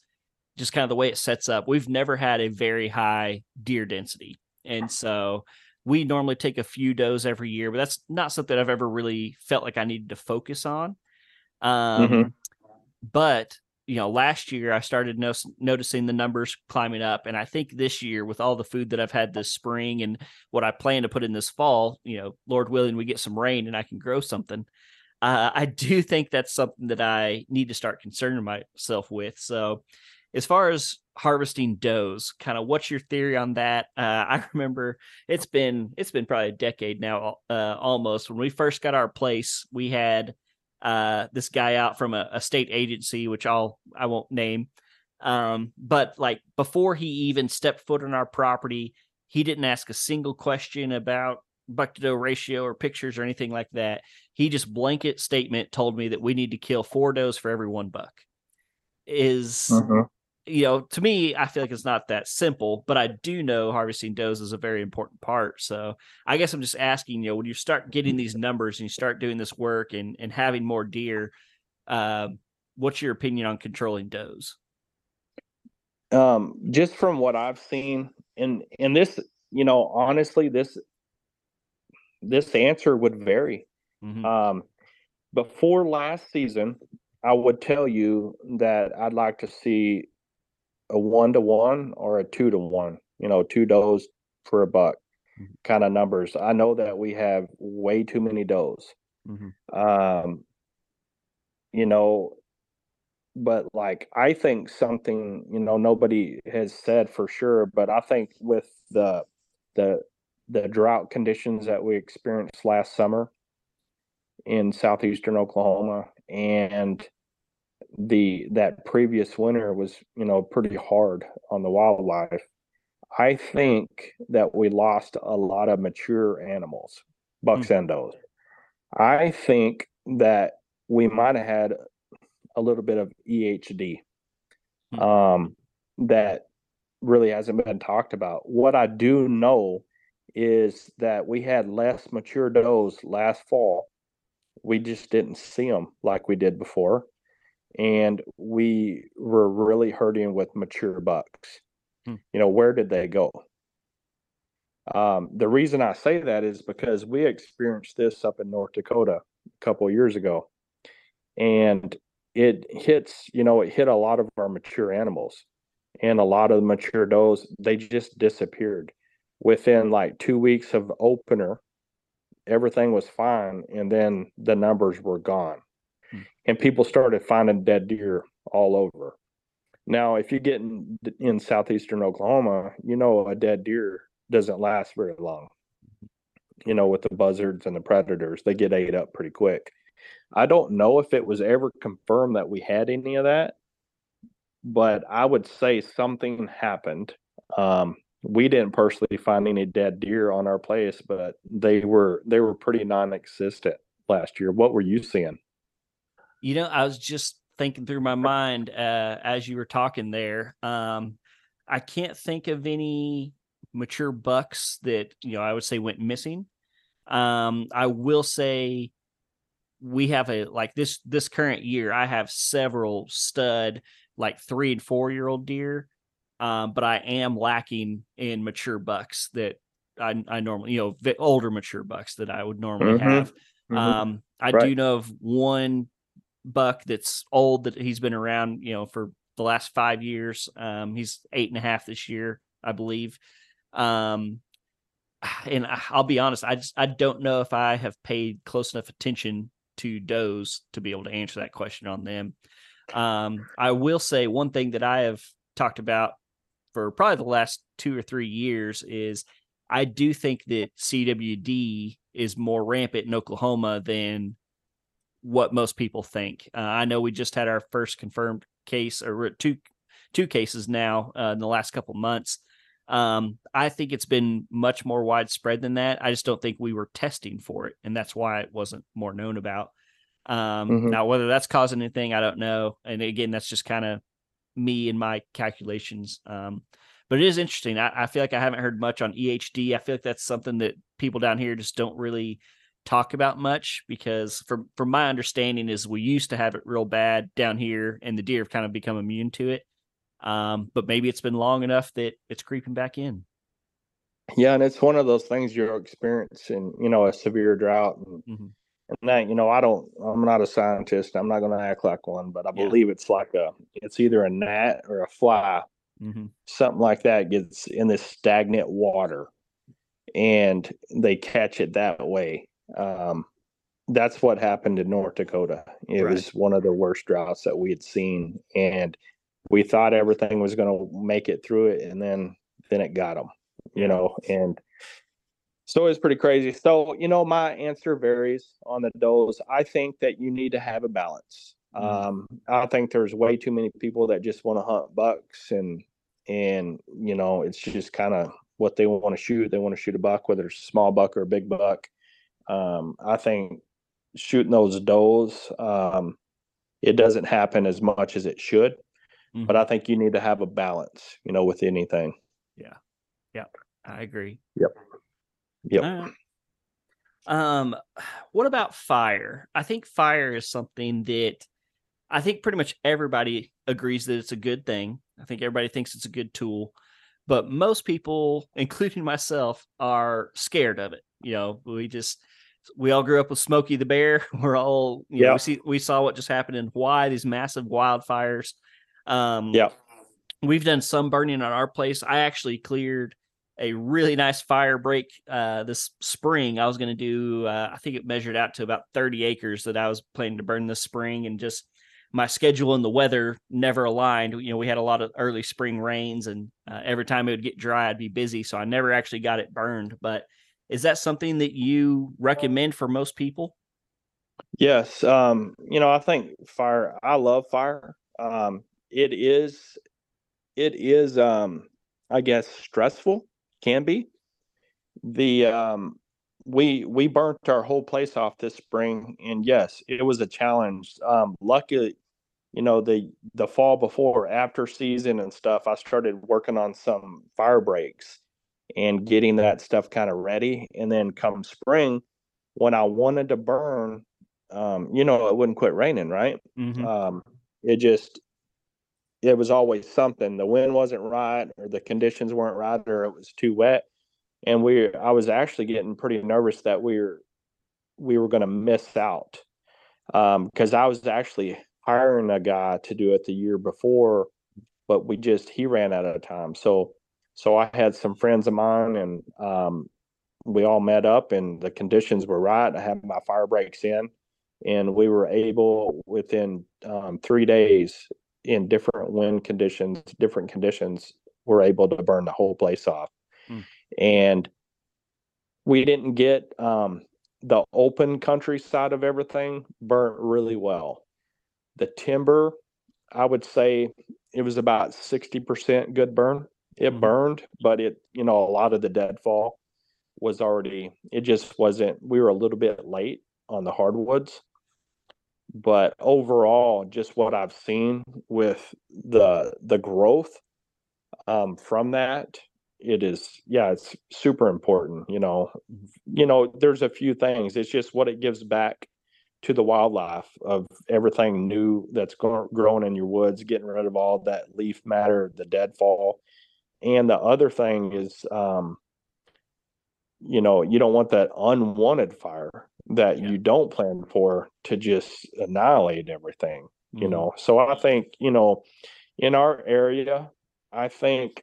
Speaker 2: just kind of the way it sets up, we've never had a very high deer density. And so we normally take a few does every year, but that's not something I've ever really felt like I needed to focus on. Um, mm-hmm. But you know, last year I started no- noticing the numbers climbing up, and I think this year, with all the food that I've had this spring and what I plan to put in this fall, you know, Lord willing, we get some rain and I can grow something. Uh, I do think that's something that I need to start concerning myself with. So, as far as harvesting does kind of what's your theory on that? Uh, i [laughs] remember it's been it's been probably a decade now uh, almost. When we first got our place we had uh, this guy out from a, a, state agency which i'll i won't name. Um, but like before he even stepped foot on our property he didn't ask a single question about buck to doe ratio or pictures or anything like that. He just blanket statement told me that we need to kill four does for every one buck. Is uh-huh you know, to me, I feel like it's not that simple, but I do know harvesting does is a very important part. So I guess I'm just asking, you know, when you start getting these numbers and you start doing this work and and having more deer, uh, what's your opinion on controlling does?
Speaker 3: Um, just from what I've seen, and and this, you know, honestly, this this answer would vary. Mm-hmm. Um, before last season, I would tell you that I'd like to see a one to one or a two to one, you know, two does for a buck mm-hmm. kind of numbers. I know that we have way too many does. Mm-hmm. Um, you know, but like I think something, you know, nobody has said for sure, but I think with the the the drought conditions that we experienced last summer in southeastern Oklahoma and the that previous winter was, you know, pretty hard on the wildlife. I think that we lost a lot of mature animals, bucks mm-hmm. and does. I think that we might have had a little bit of EHD mm-hmm. um, that really hasn't been talked about. What I do know is that we had less mature does last fall. We just didn't see them like we did before. And we were really hurting with mature bucks. Hmm. You know, where did they go? Um, the reason I say that is because we experienced this up in North Dakota a couple of years ago. And it hits, you know, it hit a lot of our mature animals and a lot of the mature does, they just disappeared within like two weeks of opener, everything was fine, and then the numbers were gone. And people started finding dead deer all over. Now, if you get in, in southeastern Oklahoma, you know a dead deer doesn't last very long. You know, with the buzzards and the predators, they get ate up pretty quick. I don't know if it was ever confirmed that we had any of that, but I would say something happened. Um, we didn't personally find any dead deer on our place, but they were they were pretty non-existent last year. What were you seeing?
Speaker 2: You know, I was just thinking through my mind uh, as you were talking there. Um, I can't think of any mature bucks that you know I would say went missing. Um, I will say we have a like this this current year. I have several stud like three and four year old deer um, but I am lacking in mature bucks that I, I normally, you know, older mature bucks that I would normally mm-hmm. have. Mm-hmm. Um, I right. do know of one buck that's old that he's been around, you know, for the last five years. Um, he's eight and a half this year, I believe. Um, and I'll be honest, I just I don't know if I have paid close enough attention to does to be able to answer that question on them. Um, I will say one thing that I have talked about for probably the last two or three years is I do think that CWD is more rampant in Oklahoma than what most people think. Uh, I know we just had our first confirmed case or two two cases now uh, in the last couple months. Um, I think it's been much more widespread than that. I just don't think we were testing for it, and that's why it wasn't more known about. Um, mm-hmm. Now, whether that's causing anything, I don't know. And again, that's just kind of me and my calculations. Um, but it is interesting. I, I, feel like I haven't heard much on EHD. I feel like that's something that people down here just don't really talk about much because from from my understanding is we used to have it real bad down here and the deer have kind of become immune to it. Um, but maybe it's been long enough that it's creeping back in.
Speaker 3: Yeah, and it's one of those things you're experiencing, you know, a severe drought and mm-hmm and that you know i don't i'm not a scientist i'm not going to act like one but i yeah. believe it's like a it's either a gnat or a fly mm-hmm. something like that gets in this stagnant water and they catch it that way um, that's what happened in north dakota it right. was one of the worst droughts that we had seen and we thought everything was going to make it through it and then then it got them you know and so it's pretty crazy. So, you know, my answer varies on the does. I think that you need to have a balance. Mm-hmm. Um, I think there's way too many people that just want to hunt bucks and and you know, it's just kind of what they want to shoot. They want to shoot a buck, whether it's a small buck or a big buck. Um, I think shooting those does, um, it doesn't happen as much as it should. Mm-hmm. But I think you need to have a balance, you know, with anything.
Speaker 2: Yeah. Yeah. I agree.
Speaker 3: Yep. Yep.
Speaker 2: Um, what about fire? I think fire is something that I think pretty much everybody agrees that it's a good thing. I think everybody thinks it's a good tool, but most people, including myself, are scared of it. You know, we just we all grew up with Smokey the Bear. [laughs] We're all, you know, we see we saw what just happened in Hawaii, these massive wildfires. Um,
Speaker 3: yeah,
Speaker 2: we've done some burning on our place. I actually cleared a really nice fire break uh, this spring. I was going to do, uh, I think it measured out to about 30 acres that I was planning to burn this spring, and just my schedule and the weather never aligned. You know, we had a lot of early spring rains, and uh, every time it would get dry, I'd be busy, so I never actually got it burned. But is that something that you recommend for most people?
Speaker 3: Yes. Um, you know, I think fire, I love fire. Um, it is, it is, um, I guess, stressful, can be. The, um, we, we burnt our whole place off this spring and yes, it was a challenge. Um, luckily, you know, the, the fall before, after season and stuff, I started working on some fire breaks and getting that stuff kind of ready. And then come spring, when I wanted to burn, um, you know, it wouldn't quit raining, right?
Speaker 2: Mm-hmm.
Speaker 3: Um, it just, it was always something. The wind wasn't right, or the conditions weren't right, or it was too wet. And we, I was actually getting pretty nervous that we were, we were going to miss out, because um, I was actually hiring a guy to do it the year before, but we just he ran out of time. So so I had some friends of mine, and um, we all met up, and the conditions were right. I had my fire breaks in, and we were able within um, three days in different wind conditions, different conditions, we're able to burn the whole place off. Hmm. And we didn't get um, the open countryside of everything burnt really well. The timber, I would say it was about 60% good burn it burned, but it, you know, a lot of the deadfall was already, it just wasn't, we were a little bit late on the hardwoods. But overall, just what I've seen with the the growth um, from that, it is yeah, it's super important. You know, you know, there's a few things. It's just what it gives back to the wildlife of everything new that's growing in your woods, getting rid of all that leaf matter, the deadfall, and the other thing is um you know you don't want that unwanted fire that yeah. you don't plan for to just annihilate everything you mm-hmm. know so i think you know in our area i think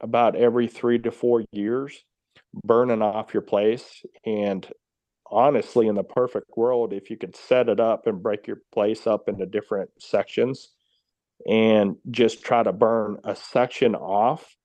Speaker 3: about every 3 to 4 years burning off your place and honestly in the perfect world if you could set it up and break your place up into different sections and just try to burn a section off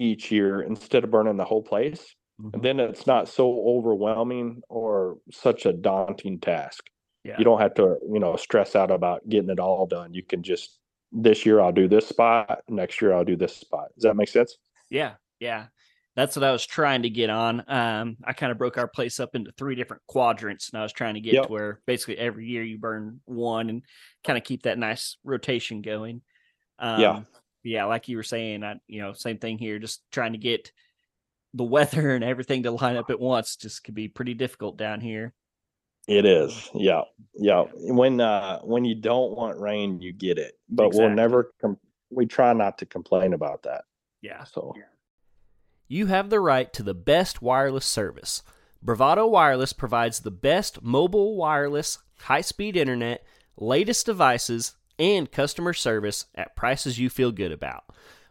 Speaker 3: each year instead of burning the whole place. Mm-hmm. And then it's not so overwhelming or such a daunting task. Yeah. You don't have to, you know, stress out about getting it all done. You can just this year I'll do this spot, next year I'll do this spot. Does that make sense?
Speaker 2: Yeah. Yeah that's what I was trying to get on. Um, I kind of broke our place up into three different quadrants, and I was trying to get yep. to where basically every year you burn one and kind of keep that nice rotation going. Um, yeah, yeah, like you were saying, I you know same thing here, just trying to get the [laughs] weather and everything to line up at once just could be pretty difficult down here.
Speaker 3: It is, yeah, yeah. When uh when you don't want rain, you get it, but exactly. we'll never. Com- we try not to complain about that.
Speaker 2: Yeah.
Speaker 3: So.
Speaker 2: Yeah you have the right to the best wireless service. Bravado Wireless provides the best mobile wireless, high speed internet, latest devices, and customer service at prices you feel good about.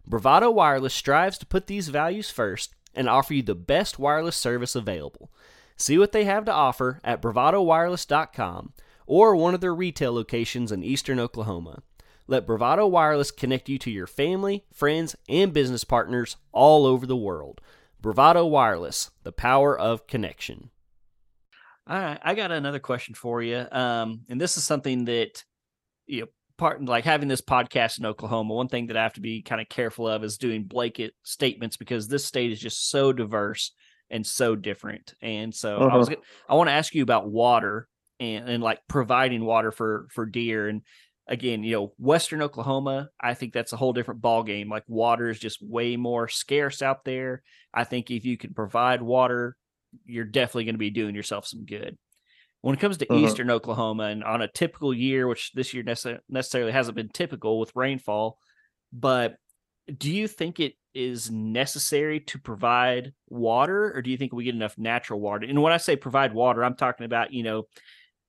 Speaker 2: Bravado Wireless strives to put these values first and offer you the best wireless service available. See what they have to offer at bravadowireless.com or one of their retail locations in eastern Oklahoma. Let Bravado Wireless connect you to your family, friends, and business partners all over the world. Bravado Wireless, the power of connection. All right, I got another question for you. Um, and this is something that, you know, part like having this podcast in Oklahoma, one thing that I have to be kind of careful of is doing blanket statements because this state is just so diverse and so different. And so uh-huh. I was uh-huh. I want to ask you about water and, and like providing water for for deer and again, you know, Western Oklahoma, I think that's a whole different ball game. Like water is just way more scarce out there. I think if you can provide water, you're definitely going to be doing yourself some good. When it comes to uh-huh. Eastern Oklahoma and on a typical year, which this year necessarily hasn't been typical with rainfall, but do you think it is necessary to provide water, or do you think we get enough natural water? And when I say provide water, I'm talking about you know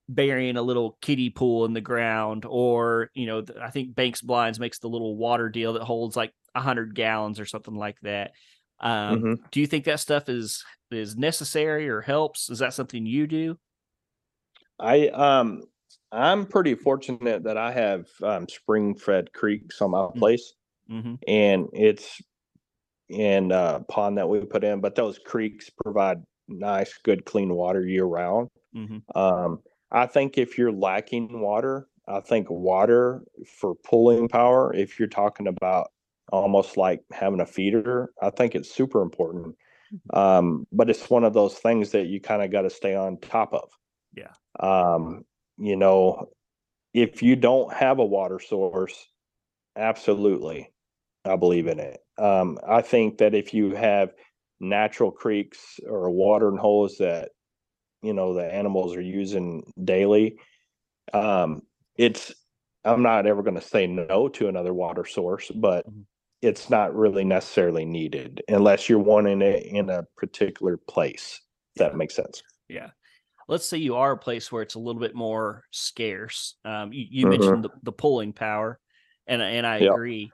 Speaker 2: burying a little kiddie pool in the ground, or you know I think Banks Blinds makes the little water deal that holds like hundred gallons or something like that. Um, mm-hmm. Do you think that stuff is is necessary or helps? Is that something you do?
Speaker 3: I um I'm pretty fortunate that I have um, spring fed creeks on my mm. place, mm-hmm. and it's in a pond that we put in. But those creeks provide nice, good, clean water year round. Mm-hmm. Um, I think if you're lacking water, I think water for pulling power, if you're talking about almost like having a feeder, I think it's super important. Mm-hmm. Um, but it's one of those things that you kind of got to stay on top of.
Speaker 2: Yeah.
Speaker 3: Um, you know, if you don't have a water source, absolutely, I believe in it. Um, I think that if you have natural creeks or watering holes that you know the animals are using daily, um, it's I'm not ever going to say no to another water source, but mm-hmm. it's not really necessarily needed unless you're wanting it in a particular place. That makes sense.
Speaker 2: Yeah let's say you are a place where it's a little bit more scarce. Um, you, you mm-hmm. mentioned the, the, pulling power, and and I agree.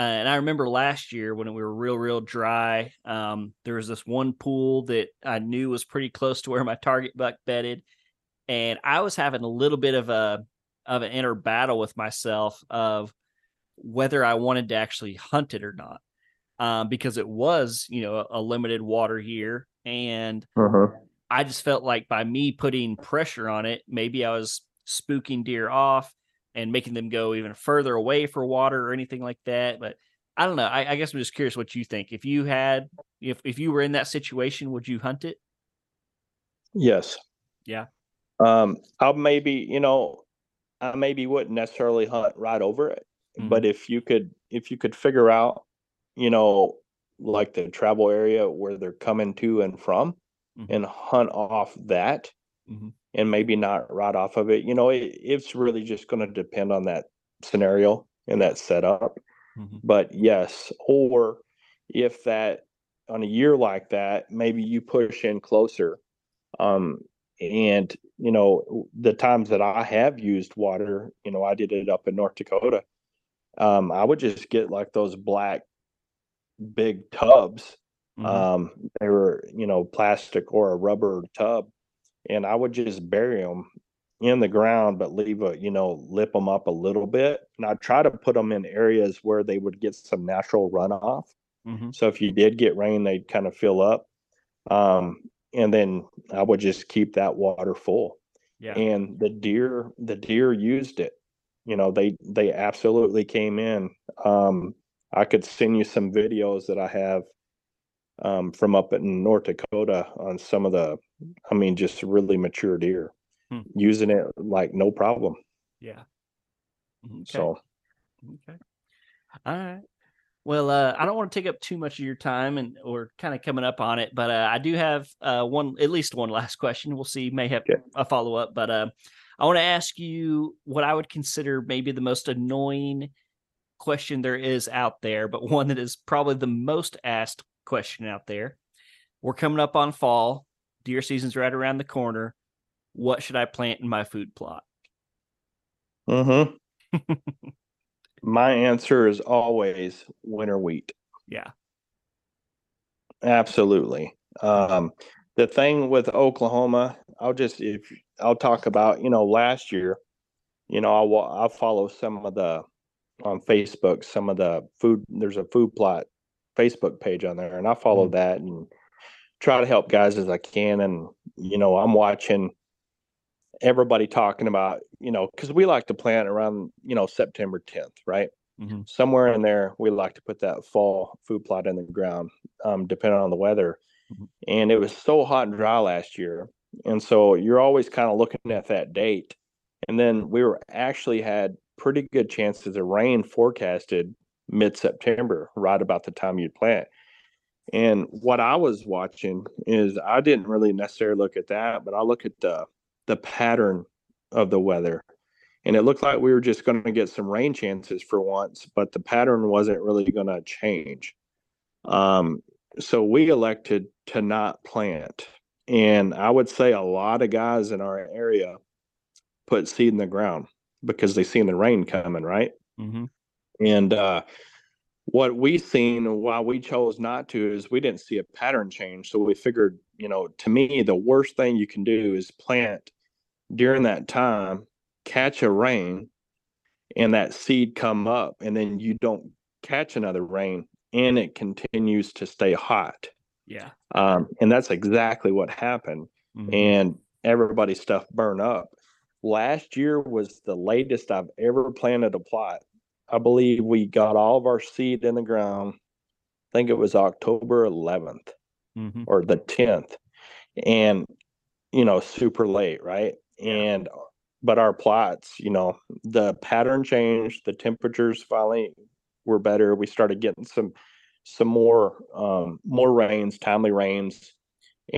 Speaker 2: Uh, and I remember last year when we were real, real dry, um, there was this one pool that I knew was pretty close to where my target buck bedded, and I was having a little bit of a of an inner battle with myself of whether I wanted to actually hunt it or not, um, because it was you know a, a limited water year, and uh-huh. I just felt like by me putting pressure on it, maybe I was spooking deer off and making them go even further away for water or anything like that. But I don't know. I, I guess I'm just curious what you think. If you had, if if you were in that situation, would you hunt it?
Speaker 3: Yes.
Speaker 2: Yeah.
Speaker 3: Um, I maybe you know, I maybe wouldn't necessarily hunt right over it, mm-hmm. but if you could, if you could figure out, you know, like the travel area where they're coming to and from, mm-hmm. and hunt off that mm-hmm. And maybe not right off of it. You know, it, it's really just going to depend on that scenario and that setup. Mm-hmm. But yes, or if that on a year like that, maybe you push in closer. Um, and you know, the times that I have used water, you know, I did it up in North Dakota. Um, I would just get like those black big tubs Mm-hmm. Um, they were, you know, plastic or a rubber tub, and I would just bury them in the ground, but leave a, you know, lip them up a little bit. And I'd try to put them in areas where they would get some natural runoff. Mm-hmm. So if you did get rain, they'd kind of fill up. Um, and then I would just keep that water full. Yeah. And the deer, the deer used it. You know, they they absolutely came in. Um, I could send you some videos that I have um, from up in North Dakota on some of the, I mean, just really mature deer, hmm. using it like no problem.
Speaker 2: Yeah.
Speaker 3: Okay. So.
Speaker 2: Okay. All right. Well, uh, I don't want to take up too much of your time, and or kind of coming up on it, but uh, I do have uh, one, at least one last question. We'll see, may have okay. a follow up, but uh, I want to ask you what I would consider maybe the most annoying question there is out there, but one that is probably the most asked question out there. We're coming up on fall. Deer season's right around the corner. What should I plant in my food plot?
Speaker 3: Mm-hmm. [laughs] my answer is always winter wheat.
Speaker 2: Yeah.
Speaker 3: Absolutely. Um, the thing with Oklahoma, I'll just if I'll talk about you know last year, you know I'll I'll follow some of the on Facebook some of the food. There's a food plot Facebook page on there, and I follow mm-hmm. that and try to help guys as I can. And you know, I'm watching everybody talking about you know because we like to plant around you know September 10th, right? Mm-hmm. Somewhere in there, we like to put that fall food plot in the ground, um, depending on the weather. Mm-hmm. And it was so hot and dry last year, and so you're always kind of looking at that date. And then we were actually had pretty good chances of rain forecasted mid September, right about the time you'd plant. And what I was watching is I didn't really necessarily look at that, but I look at the the pattern of the weather. And it looked like we were just going to get some rain chances for once, but the pattern wasn't really going to change. Um, so we elected to not plant. And I would say a lot of guys in our area put seed in the ground because they seen the rain coming, right?
Speaker 2: Mm-hmm.
Speaker 3: And uh, what we seen why we chose not to is we didn't see a pattern change. So we figured, you know, to me, the worst thing you can do is plant during that time, catch a rain, and that seed come up, and then you don't catch another rain, and it continues to stay hot.
Speaker 2: Yeah.
Speaker 3: Um, and that's exactly what happened.
Speaker 2: Mhm.
Speaker 3: And everybody's stuff burned up. Last year was the latest I've ever planted a plot. I believe we got all of our seed in the ground. I think it was October 11th
Speaker 2: Mhm.
Speaker 3: or the 10th. And, you know, super late, right? And, but our plots, you know, the pattern changed, the temperatures finally were better. We started getting some, some more, um, more rains, timely rains,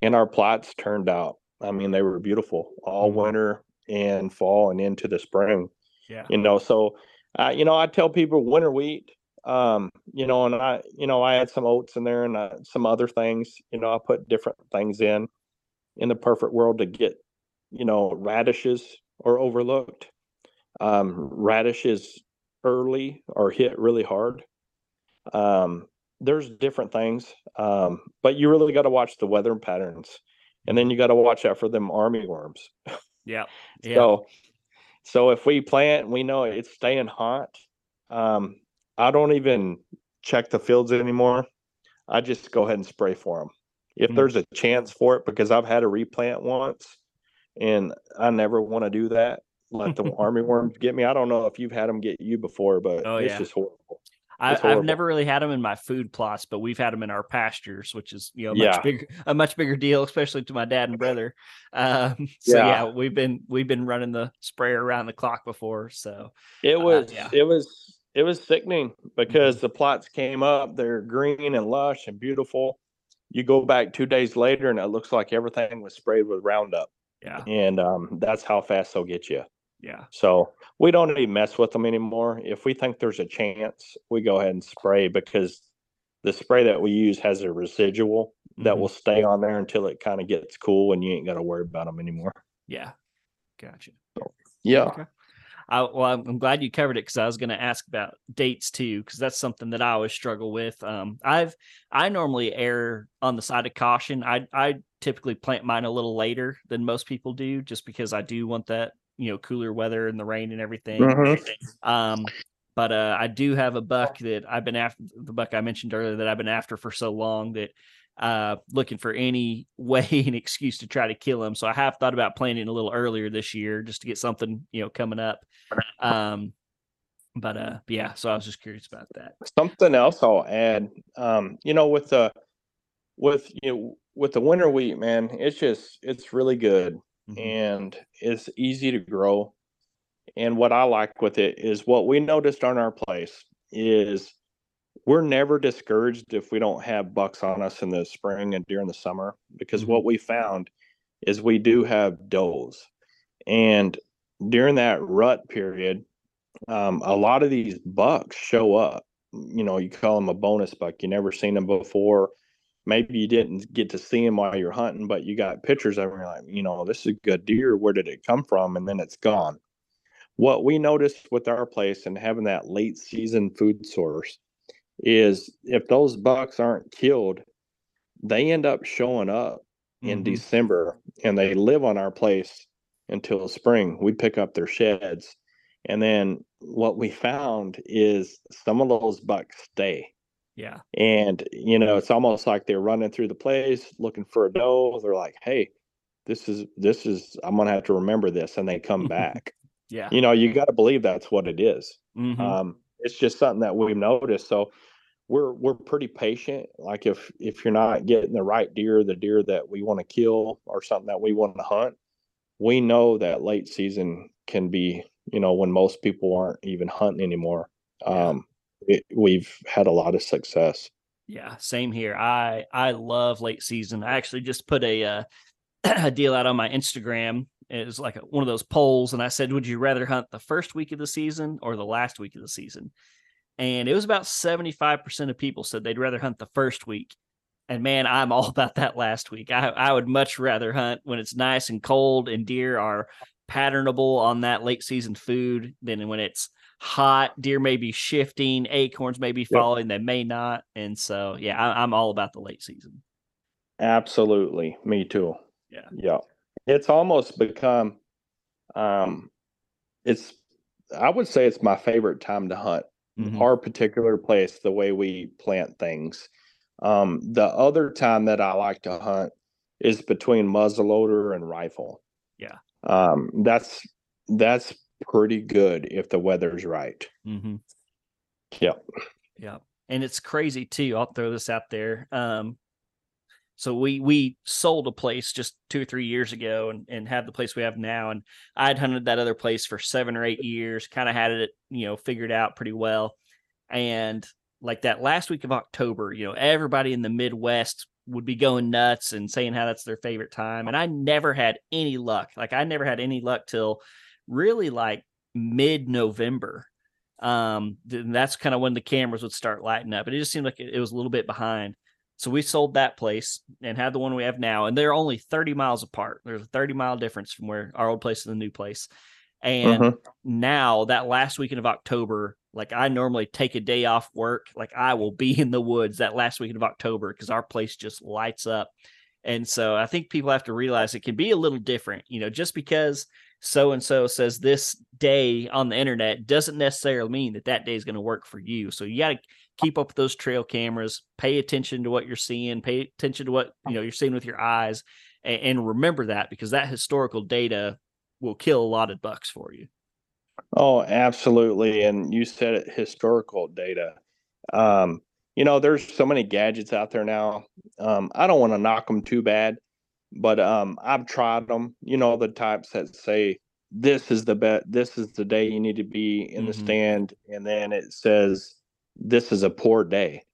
Speaker 3: and our plots turned out. I mean, they were beautiful all
Speaker 2: Mhm.
Speaker 3: winter and fall and into the spring
Speaker 2: Yeah.
Speaker 3: you know so uh, you know i tell people winter wheat um you know and i you know i had some oats in there and uh, some other things you know i put different things in in the perfect world to get you know radishes are overlooked um radishes early are hit really hard um there's different things um but you really got to watch the weather patterns and then you got to watch out for them army worms
Speaker 2: Yeah. [laughs] Yeah.
Speaker 3: so, so if we plant, we know it's staying hot. Um, I don't even check the fields anymore. I just go ahead and spray for them. If
Speaker 2: Mm.
Speaker 3: there's a chance for it, because I've had a replant once, and I never want to do that. Let the [laughs] army worms get me. I don't know if you've had them get you before, but
Speaker 2: Oh,
Speaker 3: it's
Speaker 2: yeah.
Speaker 3: just horrible.
Speaker 2: I, I've never really had them in my food plots, but we've had them in our pastures, which is you know
Speaker 3: Yeah.
Speaker 2: much bigger, [laughs] a much bigger deal, especially to my dad and brother. Um, [laughs] so yeah.
Speaker 3: Yeah.
Speaker 2: we've been we've been running the sprayer around the clock before. So
Speaker 3: It was
Speaker 2: Uh, yeah.
Speaker 3: it was it was sickening because the plots came up, they're green and lush and beautiful. You go back two days later and it looks like everything was sprayed with Roundup.
Speaker 2: yeah,
Speaker 3: And um, that's how fast they'll get you.
Speaker 2: Yeah,
Speaker 3: So we don't even mess with them anymore. If we think there's a chance, we go ahead and spray because the spray that we use has a residual that
Speaker 2: Mhm.
Speaker 3: will stay on there until it kind of gets cool and you ain't got to worry about them anymore.
Speaker 2: yeah. Gotcha.
Speaker 3: Yeah.
Speaker 2: Okay. I, well, I'm, I'm glad you covered it because I was going to ask about dates too, because that's something that I always struggle with. Um, I've I normally err on the side of caution. I I typically plant mine a little later than most people do, just because I do want that you know cooler weather and the rain and everything.
Speaker 3: Mhm.
Speaker 2: Um, but uh, I do have a buck that I've been after the buck I mentioned earlier that I've been after for so long that uh looking for any [laughs] way and excuse to try to kill him. So I have thought about planting a little earlier this year just to get something, you know, coming up. Um but uh yeah, so I was just curious about that.
Speaker 3: Something else I'll add, um, you know, with the with you know, with the winter wheat, man, it's just it's really good
Speaker 2: Mhm.
Speaker 3: and it's easy to grow. And what I like with it is what we noticed on our place is we're never discouraged if we don't have bucks on us in the spring and during the summer because
Speaker 2: Mhm.
Speaker 3: what we found is we do have does. And during that rut period, um, a lot of these bucks show up. You know, you call them a bonus buck. You never seen them before. Maybe you didn't get to see them while you're hunting, but you got pictures of them. You're like, you know, this is a good deer. Where did it come from? And then it's gone. What we noticed with our place and having that late season food source is if those bucks aren't killed, they end up showing up in
Speaker 2: Mhm.
Speaker 3: December and they live on our place until spring. We pick up their sheds. And then what we found is some of those bucks stay.
Speaker 2: Yeah.
Speaker 3: And, you know, it's almost like they're running through the place looking for a doe. They're like, hey, this is, this is, I'm going to have to remember this. And they come back. [laughs]
Speaker 2: Yeah.
Speaker 3: you know, you got to believe that's what it is.
Speaker 2: Mhm.
Speaker 3: Um, it's just something that we've noticed. So we're we're pretty patient. Like if if you're not getting the right deer, the deer that we want to kill or something that we want to hunt, we know that late season can be, you know, when most people aren't even hunting anymore. Um, it, we've had a lot of success.
Speaker 2: Yeah, same here. I I love late season. I actually just put a uh, [clears throat] a deal out on my Instagram. It was like a, one of those polls, and I said, "Would you rather hunt the first week of the season or the last week of the season?" and it was about 75% of people said they'd rather hunt the first week. And man, I'm all [laughs] about that last week. I, I would much rather hunt when it's nice and cold and deer are patternable on that late season food than when it's hot. Deer may be shifting, acorns may be falling, yep. they may not. And so, yeah, I, I'm all about the late season.
Speaker 3: Absolutely. Me too.
Speaker 2: Yeah.
Speaker 3: Yeah. It's almost become, um, it's, I would say it's my favorite time to hunt. Mm-hmm. Our particular place, the way we plant things. Um, the other time that I like to hunt is between muzzleloader and rifle.
Speaker 2: Yeah.
Speaker 3: Um, that's that's pretty good if the weather's right.
Speaker 2: Mm-hmm.
Speaker 3: Yep.
Speaker 2: Yeah. And it's crazy too. I'll throw this out there. Um, so we we sold a place just two or three years ago and, and have the place we have now. And I'd hunted that other place for seven or eight years, kind of had it, you know, figured out pretty well. And like that last week of October, you know, everybody in the Midwest would be going nuts and saying how that's their favorite time. And I never had any luck. Like I never had any luck till really like mid November. Um, that's kind of when the cameras would start lighting up. And it just seemed like it, it was a little bit behind. So we sold that place and had the one we have now, and they're only 30 miles apart. There's a 30 mile difference from where our old place and the new place. And uh-huh. now that last weekend of October, like I normally take a day off work, like I will be [laughs] in the woods that last weekend of October because our place just lights up. And so I think people have to realize it can be a little different, you know, just because so and so says this day on the internet doesn't necessarily mean that that day is going to work for you. So you got to keep up with those trail cameras, pay attention to what you're seeing, pay attention to what you know you're seeing with your eyes, and, and remember that because that historical data will kill a lot of bucks for you.
Speaker 3: Oh, absolutely. And you said it, historical data. Um, you know, there's so many gadgets out there now. Um, I don't want to knock them too bad, but um, I've tried them. You know, the types that say this is the bet, this is the day you need to be in mm-hmm. the stand, and then it says this is a poor day.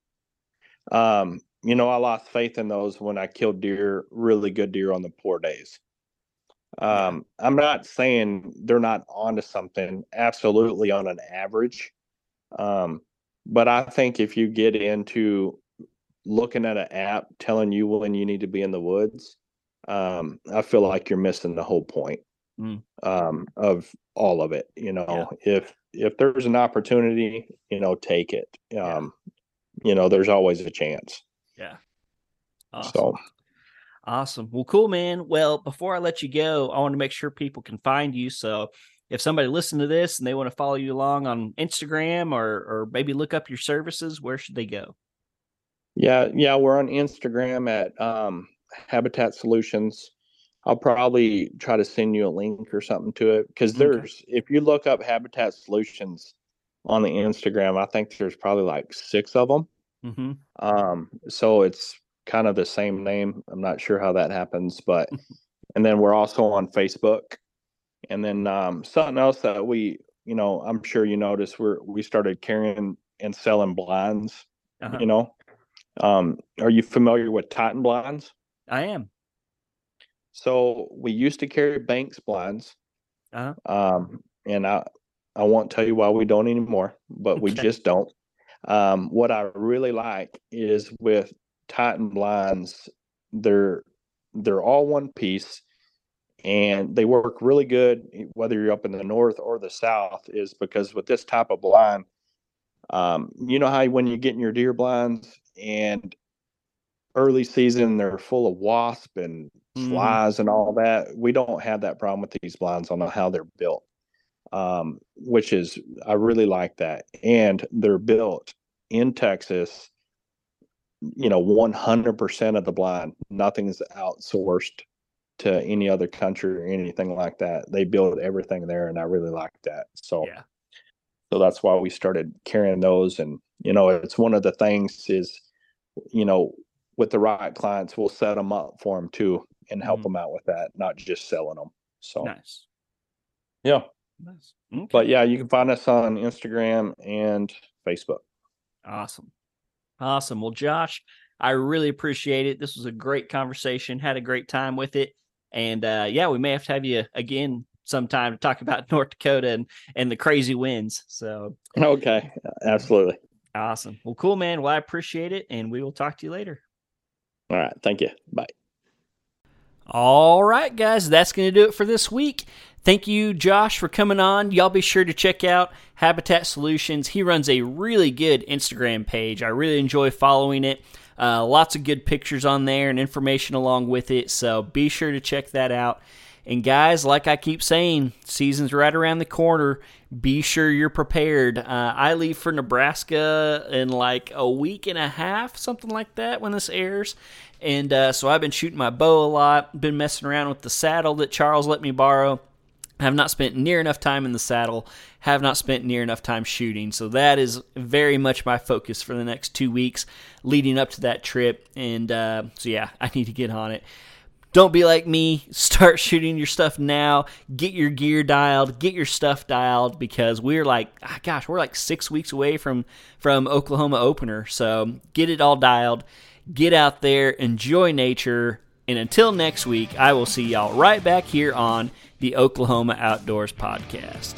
Speaker 3: Um, you know, I lost faith in those when I killed deer, really good deer on the poor days. Um, I'm not saying they're not onto something, absolutely on an average. Um, but I think if you get into looking at an app telling you when you need to be in the woods, um, I feel like you're missing the whole point mm. um, of all of it. You know, yeah. if if there's an opportunity, you know, take it. Um, yeah. You know, there's always a chance.
Speaker 2: Yeah. Awesome. So. Awesome. Well, cool, man. Well, before I let you go, I want to make sure people can find you. So, if somebody listened to this and they want to follow you along on Instagram or or maybe look up your services, where should they go?
Speaker 3: Yeah, yeah, we're on Instagram at um, Habitat Solutions. I'll probably try to send you a link or something to it because there's okay. if you look up Habitat Solutions on the Instagram, I think there's probably like six of them.
Speaker 2: Mm-hmm.
Speaker 3: Um, so it's kind of the same name. I'm not sure how that happens, but [laughs] and then we're also on Facebook. And then um, something else that we, you know, I'm sure you noticed, we're we started carrying and selling blinds. Uh-huh. You know, um, are you familiar with Titan blinds?
Speaker 2: I am.
Speaker 3: So we used to carry Banks blinds.
Speaker 2: Uh-huh.
Speaker 3: Um, and I I won't tell you why we don't anymore, but we just don't. Um, what I really like is with Titan blinds, they're they're all one piece and they work really good whether you're up in the north or the south is because with this type of blind um, you know how when you get in your deer blinds and early season they're full of wasp and mm-hmm. flies mm. and all that we don't have that problem with these blinds on how they're built um, which is i really like that and they're built in texas you know 100% of the blind nothing's outsourced to any other country or anything like that they build everything there and i really like that so
Speaker 2: yeah
Speaker 3: so that's why we started carrying those and you know it's one of the things is you know with the right clients we'll set them up for them too and help mm-hmm. them out with that not just selling them so
Speaker 2: nice
Speaker 3: yeah nice okay. but yeah you can find us on instagram and facebook
Speaker 2: awesome Awesome. Well, Josh, I really appreciate it. This was a great conversation. Had a great time with it. And uh, yeah, we may have to have you again sometime to talk about [laughs] North Dakota and, and the crazy winds. So,
Speaker 3: okay, absolutely.
Speaker 2: Awesome. Well, cool, man. Well, I appreciate it, and we will talk to you later.
Speaker 3: All right. Thank you. Bye.
Speaker 2: All right, guys, that's going to do it for this week. Thank you, Josh, for coming on. Y'all be sure to check out Habitat Solutions. He runs a really good Instagram page. I really enjoy following it. Uh, lots of good pictures on there and information along with it. So be sure to check that out. And guys, like I keep saying, season's right around the corner. Be sure you're prepared. Uh, I leave for Nebraska in like a week and a half, something like that, when this airs. And uh, so I've been shooting my bow a lot, been messing around with the saddle that Charles let me borrow. Have not spent near enough time in the saddle, have not spent near enough time shooting. So that is very much my focus for the next two weeks leading up to that trip. And uh, so, yeah, I need to get on it. Don't be like me. Start [laughs] shooting your stuff now. Get your gear dialed. Get your stuff dialed because we're like, ah, gosh, we're like six weeks away from from Oklahoma opener. So get it all dialed. Get out there, enjoy nature, and until next week, I will see y'all right back here on the Oklahoma Outdoors Podcast.